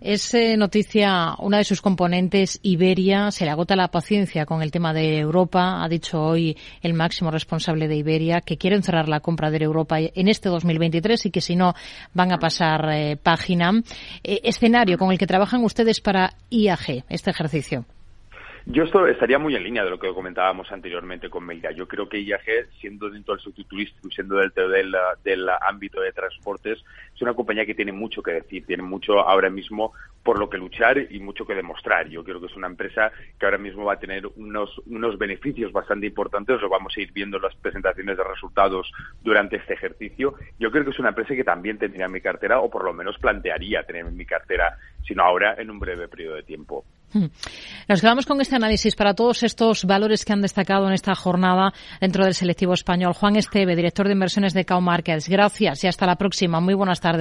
Es eh, noticia una de sus componentes, Iberia. Se le agota la paciencia con el tema de Europa. Ha dicho hoy el máximo responsable de Iberia que quieren cerrar la compra de Europa en este 2023 y que si no van a pasar eh, página. Eh, escenario con el que trabajan ustedes para IAG, este ejercicio. Yo esto estaría muy en línea de lo que comentábamos anteriormente con Melga. Yo creo que IAG, siendo dentro del sector turístico y siendo del, del, ámbito de transportes, es una compañía que tiene mucho que decir, tiene mucho ahora mismo por lo que luchar y mucho que demostrar. Yo creo que es una empresa que ahora mismo va a tener unos, unos beneficios bastante importantes, lo vamos a ir viendo en las presentaciones de resultados durante este ejercicio. Yo creo que es una empresa que también tendría en mi cartera, o por lo menos plantearía tener en mi cartera, sino ahora en un breve periodo de tiempo. Nos quedamos con este análisis para todos estos valores que han destacado en esta jornada dentro del selectivo español. Juan Esteve, director de inversiones de Cow Markets. Gracias y hasta la próxima. Muy buenas tardes.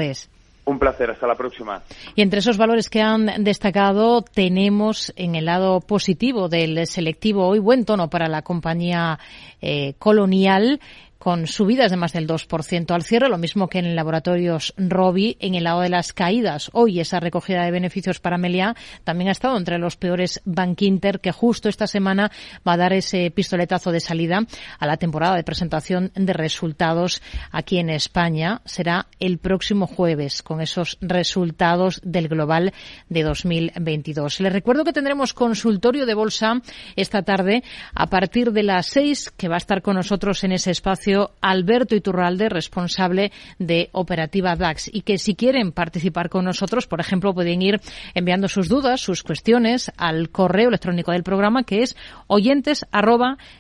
Un placer, hasta la próxima. Y entre esos valores que han destacado tenemos en el lado positivo del selectivo hoy buen tono para la compañía eh, colonial con subidas de más del 2% al cierre, lo mismo que en laboratorios Robi en el lado de las caídas. Hoy esa recogida de beneficios para Meliá también ha estado entre los peores Bank Inter, que justo esta semana va a dar ese pistoletazo de salida a la temporada de presentación de resultados aquí en España. Será el próximo jueves con esos resultados del global de 2022. Les recuerdo que tendremos consultorio de bolsa esta tarde a partir de las seis, que va a estar con nosotros en ese espacio Alberto Iturralde, responsable de Operativa DAX, y que si quieren participar con nosotros, por ejemplo, pueden ir enviando sus dudas, sus cuestiones al correo electrónico del programa que es oyentes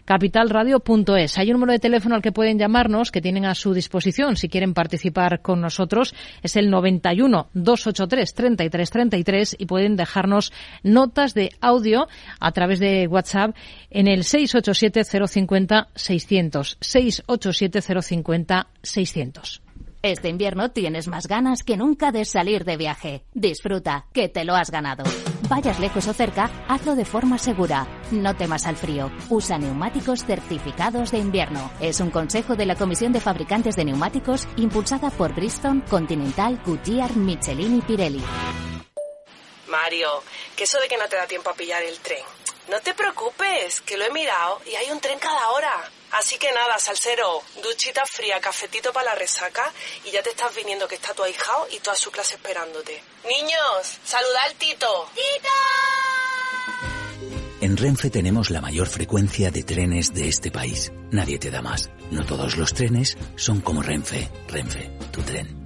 capitalradio.es. Hay un número de teléfono al que pueden llamarnos que tienen a su disposición si quieren participar con nosotros. Es el 91 283 33 33 y pueden dejarnos notas de audio a través de WhatsApp en el 687 050 600 687 600. Este invierno tienes más ganas que nunca de salir de viaje. Disfruta, que te lo has ganado. Vayas lejos o cerca, hazlo de forma segura. No temas al frío. Usa neumáticos certificados de invierno. Es un consejo de la Comisión de Fabricantes de Neumáticos impulsada por Bristol, Continental, Goodyear, Michelin y Pirelli. Mario, que eso de que no te da tiempo a pillar el tren. No te preocupes, que lo he mirado y hay un tren cada hora. Así que nada, salsero, duchita fría, cafetito para la resaca y ya te estás viniendo que está tu ahijao y toda su clase esperándote. Niños, saluda al Tito. ¡Tito! En Renfe tenemos la mayor frecuencia de trenes de este país. Nadie te da más. No todos los trenes son como Renfe. Renfe, tu tren.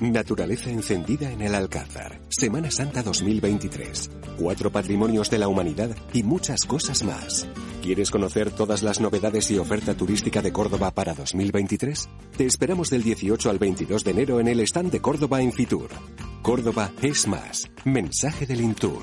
Naturaleza encendida en el Alcázar. Semana Santa 2023. Cuatro patrimonios de la humanidad y muchas cosas más. ¿Quieres conocer todas las novedades y oferta turística de Córdoba para 2023? Te esperamos del 18 al 22 de enero en el stand de Córdoba en Fitur. Córdoba es más. Mensaje del Intur.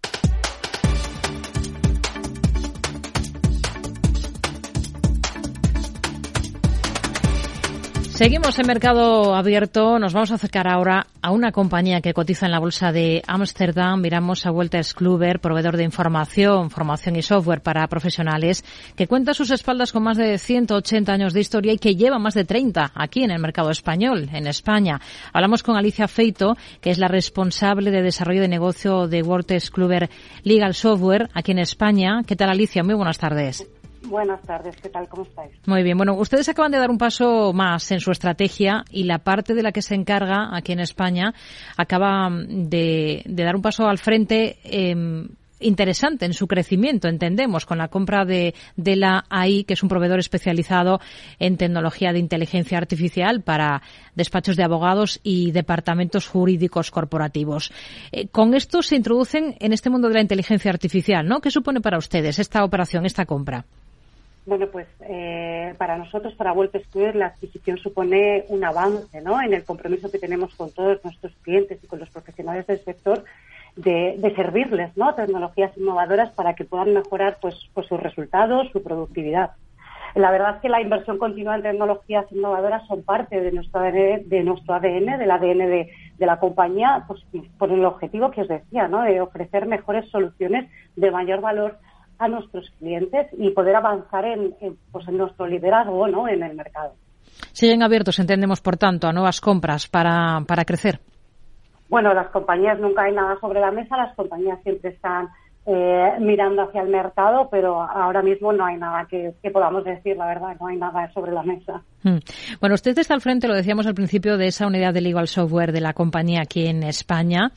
Seguimos en mercado abierto. Nos vamos a acercar ahora a una compañía que cotiza en la bolsa de Ámsterdam. Miramos a Walters Kluber, proveedor de información, formación y software para profesionales, que cuenta a sus espaldas con más de 180 años de historia y que lleva más de 30 aquí en el mercado español, en España. Hablamos con Alicia Feito, que es la responsable de desarrollo de negocio de Walters Kluber Legal Software aquí en España. ¿Qué tal, Alicia? Muy buenas tardes. Buenas tardes, ¿qué tal? ¿Cómo estáis? Muy bien. Bueno, ustedes acaban de dar un paso más en su estrategia y la parte de la que se encarga aquí en España acaba de, dar un paso al frente. Em, interesante en su crecimiento, entendemos, con la compra de, de, la AI, que es un proveedor especializado en tecnología de inteligencia artificial para despachos de abogados y departamentos jurídicos corporativos. Eh, con esto se introducen en este mundo de la inteligencia artificial, ¿no? ¿Qué supone para ustedes esta operación, esta compra? Bueno, pues eh, para nosotros, para Wolf Studio, la adquisición supone un avance ¿no? en el compromiso que tenemos con todos nuestros clientes y con los profesionales del sector de, servirles ¿no? tecnologías innovadoras para que puedan mejorar pues, pues sus resultados, su productividad. La verdad es que la inversión continua en tecnologías innovadoras son parte de nuestro ADN, de nuestro ADN del ADN de, de la compañía, pues por el objetivo que os decía, ¿no? de ofrecer mejores soluciones de mayor valor a nuestros clientes y poder avanzar en, pues en nuestro liderazgo ¿no? en el mercado. Siguen abiertos, entendemos, por tanto, a nuevas compras para, para crecer. Bueno, las compañías nunca hay nada sobre la mesa, las compañías siempre están eh, mirando hacia el mercado, pero ahora mismo no hay nada que, podamos decir, la verdad, no hay nada sobre la mesa. Hmm. Bueno, usted está al frente, lo decíamos al principio, de esa unidad de legal software de la compañía aquí en España,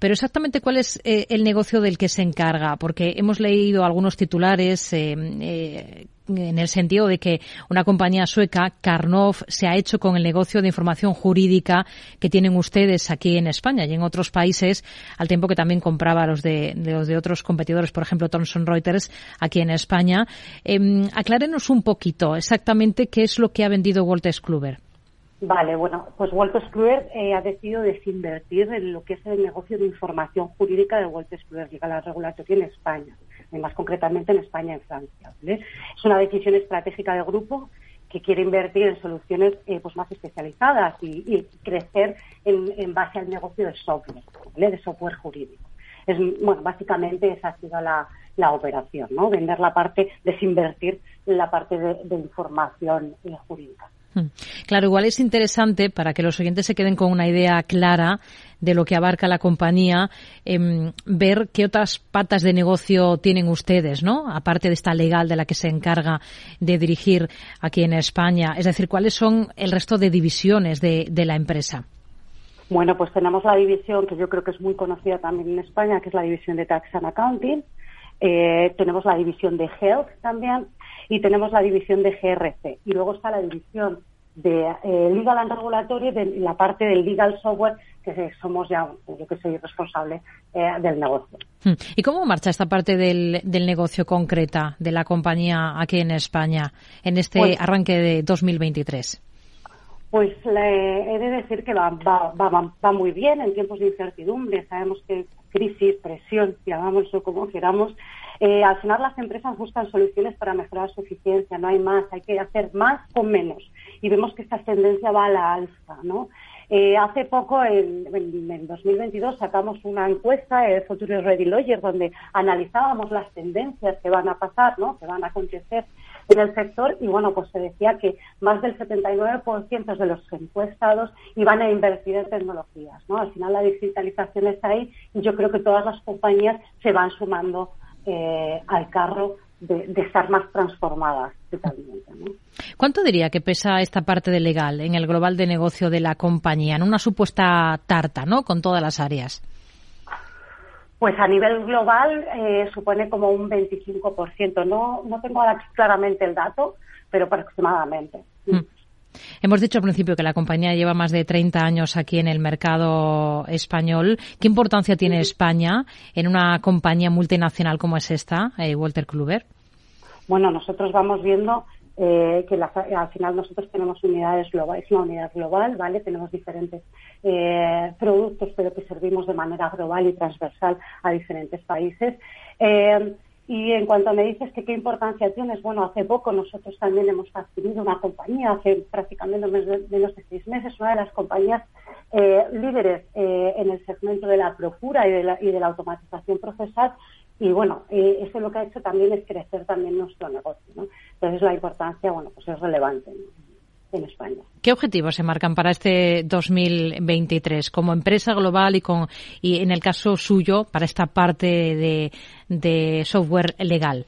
pero exactamente cuál es eh, el negocio del que se encarga, porque hemos leído algunos titulares eh, en el sentido de que una compañía sueca, Karnov, se ha hecho con el negocio de información jurídica que tienen ustedes aquí en España y en otros países, al tiempo que también compraba los de, los de otros competidores, por ejemplo, Thomson Reuters, aquí en España. Eh, aclárenos un poquito exactamente qué es lo que ha vendido Wolters Kluwer. Vale, bueno, pues Wolters Kluwer eh, ha decidido desinvertir en lo que es el negocio de información jurídica de Wolters Kluwer Legal Regulatory en España, más concretamente en España y en Francia. Es una decisión estratégica del grupo que quiere invertir en soluciones eh, pues más especializadas y, crecer en, base al negocio de software, de software jurídico. Es, bueno, básicamente esa ha sido la, operación, ¿no? Vender la parte, desinvertir la parte de, información eh, jurídica. Hmm. Claro, igual es interesante para que los oyentes se queden con una idea clara de lo que abarca la compañía, em, ver qué otras patas de negocio tienen ustedes, ¿no? Aparte de esta legal de la que se encarga de dirigir aquí en España. Es decir, cuáles son el resto de divisiones de, la empresa. Bueno, pues tenemos la división que yo creo que es muy conocida también en España, que es la división de Tax and Accounting. Eh, tenemos la división de Health también y tenemos la división de GRC. Y luego está la división de eh, Legal and Regulatory, de la parte del Legal Software, que somos ya, yo que soy responsable eh, del negocio. Hmm. ¿Y cómo marcha esta parte del, del, negocio concreta de la compañía aquí en España en este pues arranque de 2023? Pues le he de decir que va, va, va, va, muy bien en tiempos de incertidumbre. Sabemos que crisis, presión, llamámoslo como queramos, eh, al final las empresas buscan soluciones para mejorar su eficiencia, no hay más, hay que hacer más con menos. Y vemos que esta tendencia va a la alza, ¿no? Eh, hace poco, en, en, 2022, sacamos una encuesta, el Future Ready Lawyer, donde analizábamos las tendencias que van a pasar, ¿no? que van a acontecer en el sector y bueno, pues se decía que más del 79% de los encuestados iban a invertir en tecnologías, ¿no? Al final la digitalización está ahí y yo creo que todas las compañías se van sumando eh, al carro de, estar más transformadas totalmente. ¿Cuánto diría que pesa esta parte de legal en el global de negocio de la compañía, en una supuesta tarta, ¿no? Con todas las áreas. Pues a nivel global eh, supone como un 25%. No, no tengo ahora claramente el dato, pero aproximadamente. Mm. Hemos dicho al principio que la compañía lleva más de 30 años aquí en el mercado español. ¿Qué importancia tiene España en una compañía multinacional como es esta, eh, Walter Kluber? Bueno, nosotros vamos viendo eh, que al final nosotros tenemos unidades globales, es una unidad global, ¿vale? Tenemos diferentes eh, productos, pero que servimos de manera global y transversal a diferentes países. Y en cuanto me dices que qué importancia tienes, bueno, hace poco nosotros también hemos adquirido una compañía, hace prácticamente menos de seis meses, una de las compañías eh, líderes eh, en el segmento de la procura y de la, y de la automatización procesal. Y bueno, eh, eso lo que ha hecho también es crecer también nuestro negocio. ¿no? Entonces la importancia, bueno, pues es relevante. ¿Qué objetivos se marcan para este 2023 como empresa global y, con, y en el caso suyo para esta parte de, de software legal?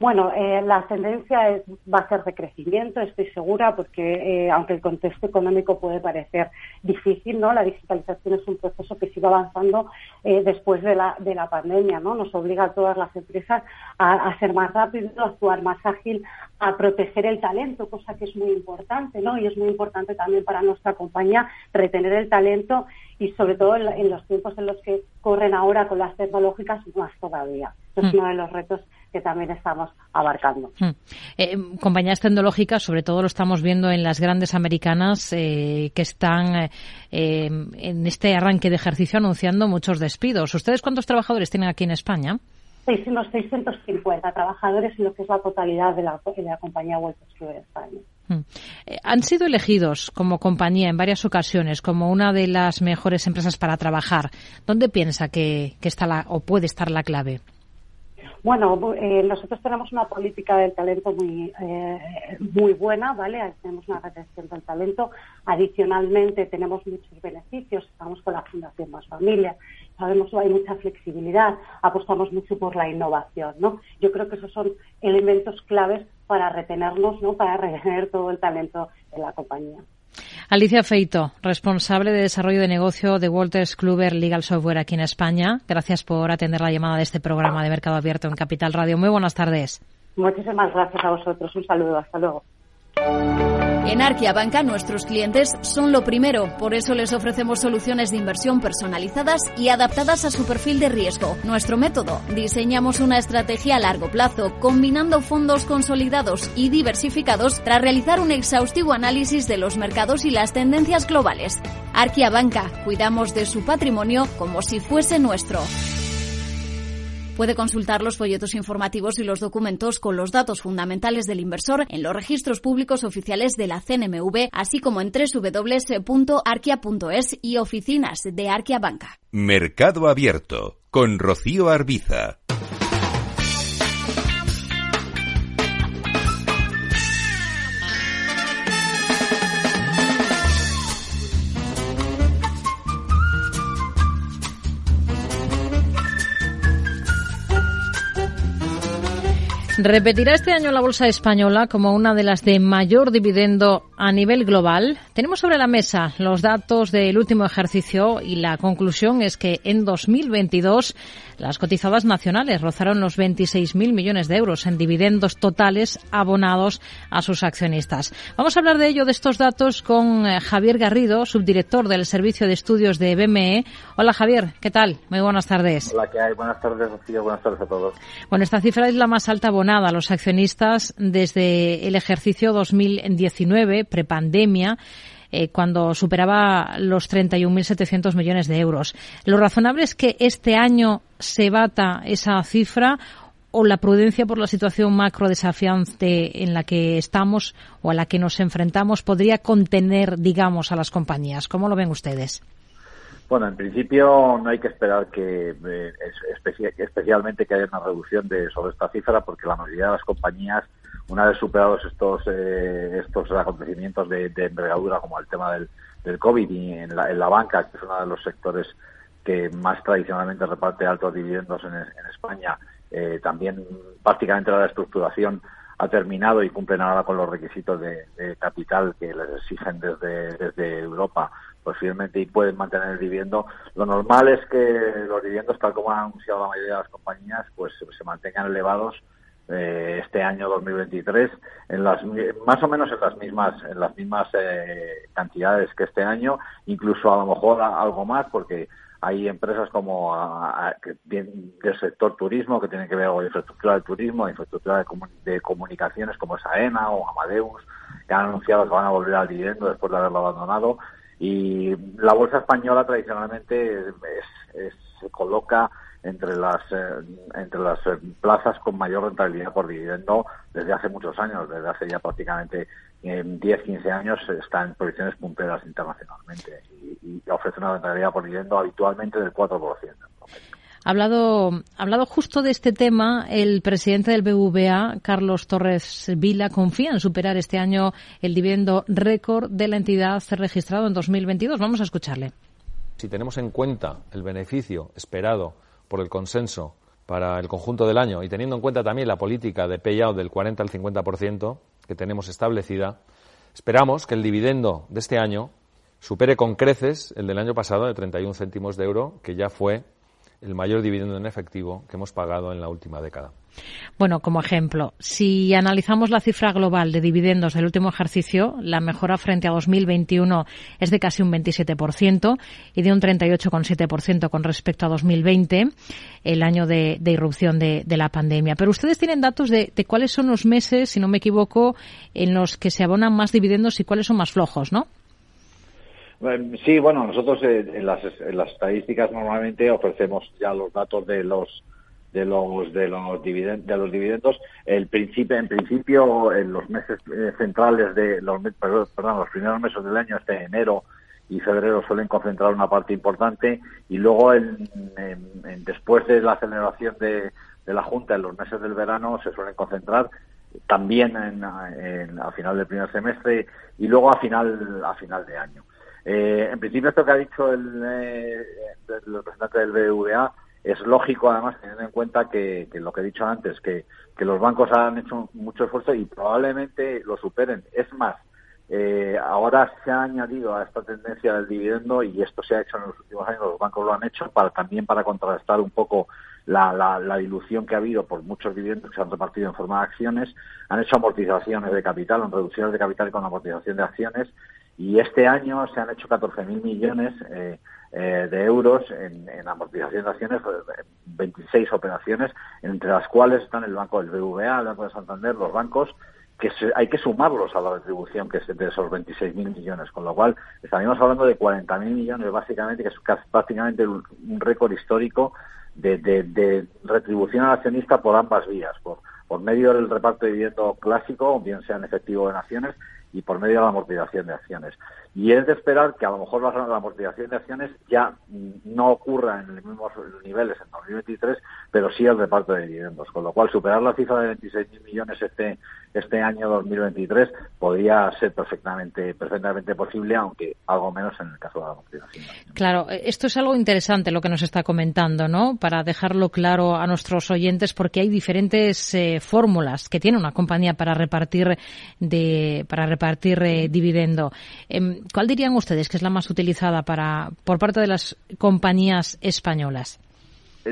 Bueno, eh, la tendencia es, va a ser de crecimiento, estoy segura, porque eh, aunque el contexto económico puede parecer difícil, ¿no? La digitalización es un proceso que sigue avanzando eh, después de la, de la pandemia, ¿no? Nos obliga a todas las empresas a, a, ser más rápido, a actuar más ágil, a proteger el talento, cosa que es muy importante, ¿no? Y es muy importante también para nuestra compañía retener el talento y sobre todo en, los tiempos en los que corren ahora con las tecnológicas más todavía. es mm. uno de los retos que también estamos abarcando. Mm. Eh, compañías tecnológicas, sobre todo lo estamos viendo en las grandes americanas eh, que están eh, en este arranque de ejercicio anunciando muchos despidos. ¿Ustedes cuántos trabajadores tienen aquí en España? unos 650 trabajadores en lo que es la totalidad de la, de la compañía Wolters de España. Mm. Eh, han sido elegidos como compañía en varias ocasiones como una de las mejores empresas para trabajar. ¿Dónde piensa que, está la, o puede estar la clave? Bueno, eh, nosotros tenemos una política del talento muy eh, muy buena, ¿vale? Tenemos una retención del talento. Adicionalmente, tenemos muchos beneficios. Estamos con la Fundación Más Familia. Sabemos que hay mucha flexibilidad. Apostamos mucho por la innovación, ¿no? Yo creo que esos son elementos claves para retenernos, ¿no? Para retener todo el talento en la compañía. Alicia Feito, responsable de desarrollo de negocio de Walters Kluber Legal Software aquí en España. Gracias por atender la llamada de este programa de Mercado Abierto en Capital Radio. Muy buenas tardes. Muchísimas gracias a vosotros. Un saludo. Hasta luego. En Arquia Banca nuestros clientes son lo primero, por eso les ofrecemos soluciones de inversión personalizadas y adaptadas a su perfil de riesgo. Nuestro método, diseñamos una estrategia a largo plazo, combinando fondos consolidados y diversificados tras realizar un exhaustivo análisis de los mercados y las tendencias globales. Arquia Banca, cuidamos de su patrimonio como si fuese nuestro. Puede consultar los folletos informativos y los documentos con los datos fundamentales del inversor en los registros públicos oficiales de la CNMV, así como en www.arquia.es y oficinas de Arquia Banca. Mercado Abierto con Rocío Arbiza. ¿Repetirá este año la bolsa española como una de las de mayor dividendo a nivel global? Tenemos sobre la mesa los datos del último ejercicio y la conclusión es que en 2022 las cotizadas nacionales rozaron los 26.000 millones de euros en dividendos totales abonados a sus accionistas. Vamos a hablar de ello, de estos datos, con eh, Javier Garrido, subdirector del Servicio de Estudios de BME. Hola Javier, ¿qué tal? Muy buenas tardes. Hola, ¿qué hay? Buenas tardes, Rocío. Buenas tardes a todos. Bueno, esta cifra es la más alta abonada a los accionistas desde el ejercicio 2019, prepandemia. Eh, cuando superaba los 31.700 millones de euros. Lo razonable es que este año se bata esa cifra o la prudencia por la situación macro desafiante en la que estamos o a la que nos enfrentamos podría contener, digamos, a las compañías. ¿Cómo lo ven ustedes? Bueno, en principio no hay que esperar que eh, especialmente que haya una reducción de sobre esta cifra, porque la mayoría de las compañías, una vez superados estos eh, estos acontecimientos de, envergadura como el tema del, del COVID y en la, en la banca, que es uno de los sectores que más tradicionalmente reparte altos dividendos en, España, eh, también prácticamente la reestructuración ha terminado y cumplen ahora con los requisitos de, capital que les exigen desde, desde Europa posiblemente y pueden mantener el dividendo. Lo normal es que los dividendos, tal como han anunciado la mayoría de las compañías, pues se mantengan elevados eh, este año 2023 en las más o menos en las mismas en las mismas eh, cantidades que este año, incluso a lo mejor algo más porque hay empresas como del sector turismo que tienen que ver con infraestructura del turismo, infraestructura de, comunicaciones como es AENA o Amadeus, que han anunciado que van a volver al dividendo después de haberlo abandonado. Y la bolsa española tradicionalmente se coloca entre las eh, entre las eh, plazas con mayor rentabilidad por dividendo desde hace muchos años, desde hace ya prácticamente 10, 15 años está en posiciones punteras internacionalmente y, y ofrece una rentabilidad por dividendo habitualmente del 4%. Ha hablado, hablado justo de este tema el presidente del BVA, Carlos Torres Vila, confía en superar este año el dividendo récord de la entidad registrado en 2022. Vamos a escucharle. Si tenemos en cuenta el beneficio esperado por el consenso para el conjunto del año y teniendo en cuenta también la política de payout del 40 al 50% que tenemos establecida, esperamos que el dividendo de este año supere con creces el del año pasado de 31 céntimos de euro, que ya fue el mayor dividendo en efectivo que hemos pagado en la última década. Bueno, como ejemplo, si analizamos la cifra global de dividendos del último ejercicio, la mejora frente a 2021 es de casi un 27% y de un 38,7% con respecto a 2020, el año de, irrupción de, la pandemia. Pero ustedes tienen datos de, de, cuáles son los meses, si no me equivoco, en los que se abonan más dividendos y cuáles son más flojos, ¿no? Sí, bueno, nosotros eh, en, las, estadísticas normalmente ofrecemos ya los datos de los de los de los dividendos, de los dividendos. El principio, en principio, en los meses eh, centrales de los perdón, los primeros meses del año, este enero y febrero suelen concentrar una parte importante y luego en, después de la celebración de, de, la junta en los meses del verano se suelen concentrar también en, a final del primer semestre y luego a final a final de año. Eh, en principio, esto que ha dicho el, eh, representante del BVA es lógico, además, teniendo en cuenta que, lo que he dicho antes, que, los bancos han hecho mucho esfuerzo y probablemente lo superen. Es más, eh, ahora se ha añadido a esta tendencia del dividendo y esto se ha hecho en los últimos años, los bancos lo han hecho para también para contrarrestar un poco la, la, dilución que ha habido por muchos dividendos que se han repartido en forma de acciones, han hecho amortizaciones de capital, han reducciones de capital con amortización de acciones, y este año se han hecho 14.000 millones eh, eh, de euros en, amortización de acciones, 26 operaciones, entre las cuales están el Banco del BVA, el Banco de Santander, los bancos, que hay que sumarlos a la retribución que es de esos 26.000 millones, con lo cual estaríamos hablando de 40.000 millones básicamente, que es prácticamente un, récord histórico de, retribución al accionista por ambas vías, por, por medio del reparto de dividendo clásico, bien sea en efectivo o en acciones, y por medio de la amortización de acciones. Y es de esperar que a lo mejor la, la amortización de acciones ya no ocurra en los mismos niveles en 2023, pero sí el reparto de dividendos. Con lo cual, superar la cifra de 26.000 millones este, este año 2023 podría ser perfectamente, perfectamente posible, aunque algo menos en el caso de la amortización. Claro, esto es algo interesante lo que nos está comentando, ¿no? Para dejarlo claro a nuestros oyentes, porque hay diferentes eh, fórmulas que tiene una compañía para repartir de, para repartir eh, dividendo. Em, ¿Cuál dirían ustedes que es la más utilizada para, por parte de las compañías españolas?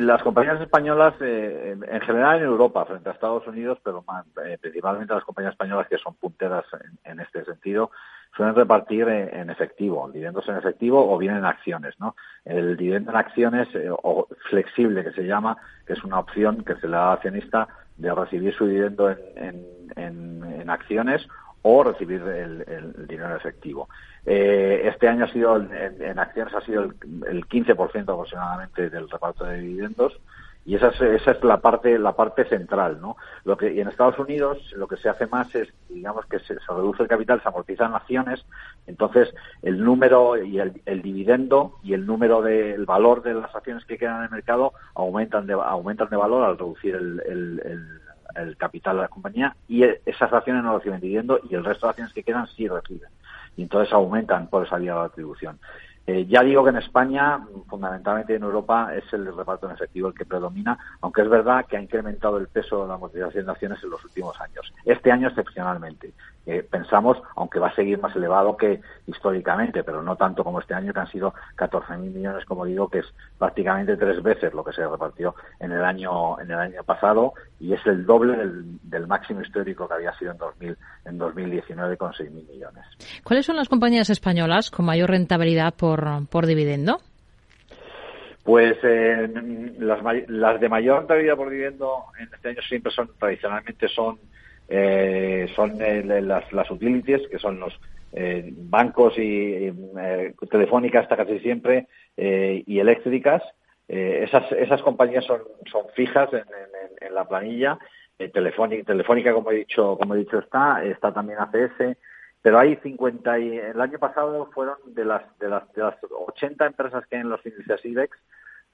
Las compañías españolas, eh, en general en Europa, frente a Estados Unidos, pero eh, principalmente las compañías españolas que son punteras en, este sentido, suelen repartir en, efectivo, dividendos en efectivo o bien en acciones. ¿no? El dividendo en acciones, eh, o flexible que se llama, que es una opción que se le da al accionista de recibir su dividendo en acciones o recibir el, dinero efectivo. Eh, este año ha sido, en, acciones ha sido el, el 15% aproximadamente del reparto de dividendos y esa es, esa es la parte la parte central no lo que y en Estados Unidos lo que se hace más es digamos que se, reduce el capital se amortizan acciones entonces el número y el, dividendo y el número del valor de las acciones que quedan en el mercado aumentan de aumentan de valor al reducir el el capital de la compañía y esas acciones no reciben dividendo y el resto de acciones que quedan sí reciben. Y entonces aumentan por esa vía de atribución. Eh, ya digo que en España, fundamentalmente en Europa, es el reparto en efectivo el que predomina, aunque es verdad que ha incrementado el peso de la amortización de acciones en los últimos años. Este año excepcionalmente. Eh, pensamos, aunque va a seguir más elevado que históricamente, pero no tanto como este año, que han sido 14.000 millones, como digo, que es prácticamente tres veces lo que se repartió en el año en el año pasado y es el doble del, máximo histórico que había sido en 2000 en 2019 con 6.000 millones. ¿Cuáles son las compañías españolas con mayor rentabilidad por, por dividendo? Pues eh, las, las de mayor rentabilidad por dividendo en este año siempre son tradicionalmente son eh, son eh, las, las utilities, que son los eh, bancos y eh, telefónicas casi siempre y eléctricas. esas, esas compañías son, son fijas en, en, la planilla. telefónica, telefónica, como he dicho, como he dicho está, está también ACS, pero hay 50 y el año pasado fueron de las de las de las 80 empresas que hay en los índices IBEX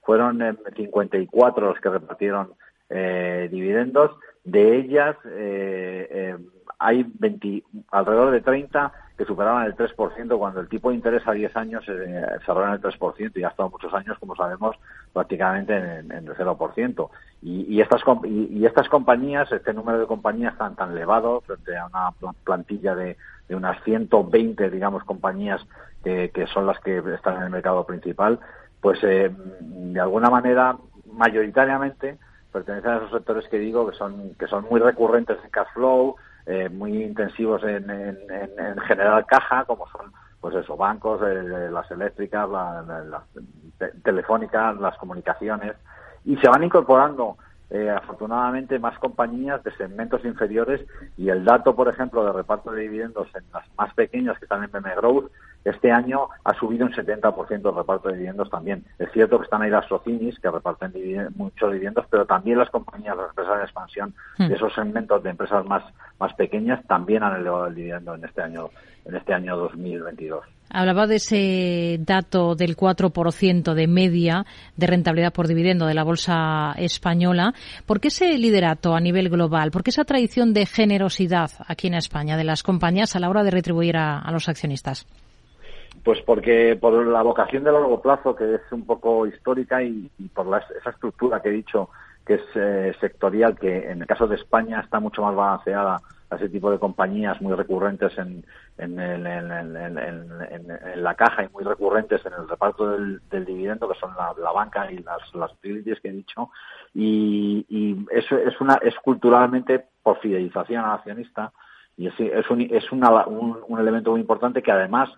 fueron 54 los que repartieron dividendos. De ellas eh, eh, hay 20, alrededor de 30 superaban el 3% cuando el tipo de interés a 10 años eh, cerró en el 3% y ha estado muchos años, como sabemos, prácticamente en, el 0%. Y, y, estas, y, estas compañías, este número de compañías tan, tan elevado frente a una plantilla de, de unas 120, digamos, compañías que, que, son las que están en el mercado principal, pues eh, de alguna manera, mayoritariamente, pertenecen a esos sectores que digo que son que son muy recurrentes en cash flow, eh, muy intensivos en, en, en, generar caja, como son pues eso, bancos, eh, las eléctricas, las telefónicas, las comunicaciones, y se van incorporando eh, afortunadamente más compañías de segmentos inferiores y el dato, por ejemplo, de reparto de dividendos en las más pequeñas que están en BM Growth, este año ha subido un 70% el reparto de dividendos también. Es cierto que están ahí las socinis, que reparten muchos dividendos, pero también las compañías, las empresas de expansión hmm. de esos segmentos de empresas más, más pequeñas también han elevado el dividendo en este año, en este año 2022. Hablaba de ese dato del 4% de media de rentabilidad por dividendo de la bolsa española. ¿Por qué ese liderato a nivel global? ¿Por qué esa tradición de generosidad aquí en España de las compañías a la hora de retribuir a, los accionistas? Pues porque por la vocación de largo plazo, que es un poco histórica, y, por esa estructura que he dicho, que es eh, sectorial, que en el caso de España está mucho más balanceada ese tipo de compañías muy recurrentes en, en, en, la caja y muy recurrentes en el reparto del, dividendo, que son la, banca y las, las utilities que he dicho, y, y eso es, una, es culturalmente por fidelización al accionista y es, un, es un, un elemento muy importante que además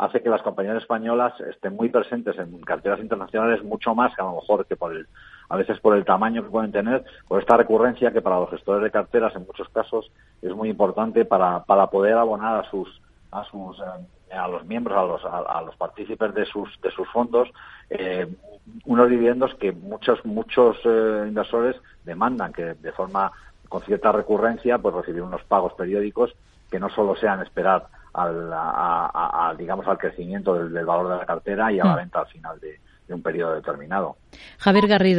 hace que las compañías españolas estén muy presentes en carteras internacionales mucho más que a lo mejor que por el, a veces por el tamaño que pueden tener, por esta recurrencia que para los gestores de carteras en muchos casos es muy importante para, para poder abonar a sus a sus eh, a los miembros, a los, a, los partícipes de sus de sus fondos eh, unos dividendos que muchos muchos eh, inversores demandan que de forma con cierta recurrencia pues recibir unos pagos periódicos que no solo sean esperar al, digamos, al crecimiento del, valor de la cartera y a la mm. venta al final de, de un periodo determinado. Javier Garrido.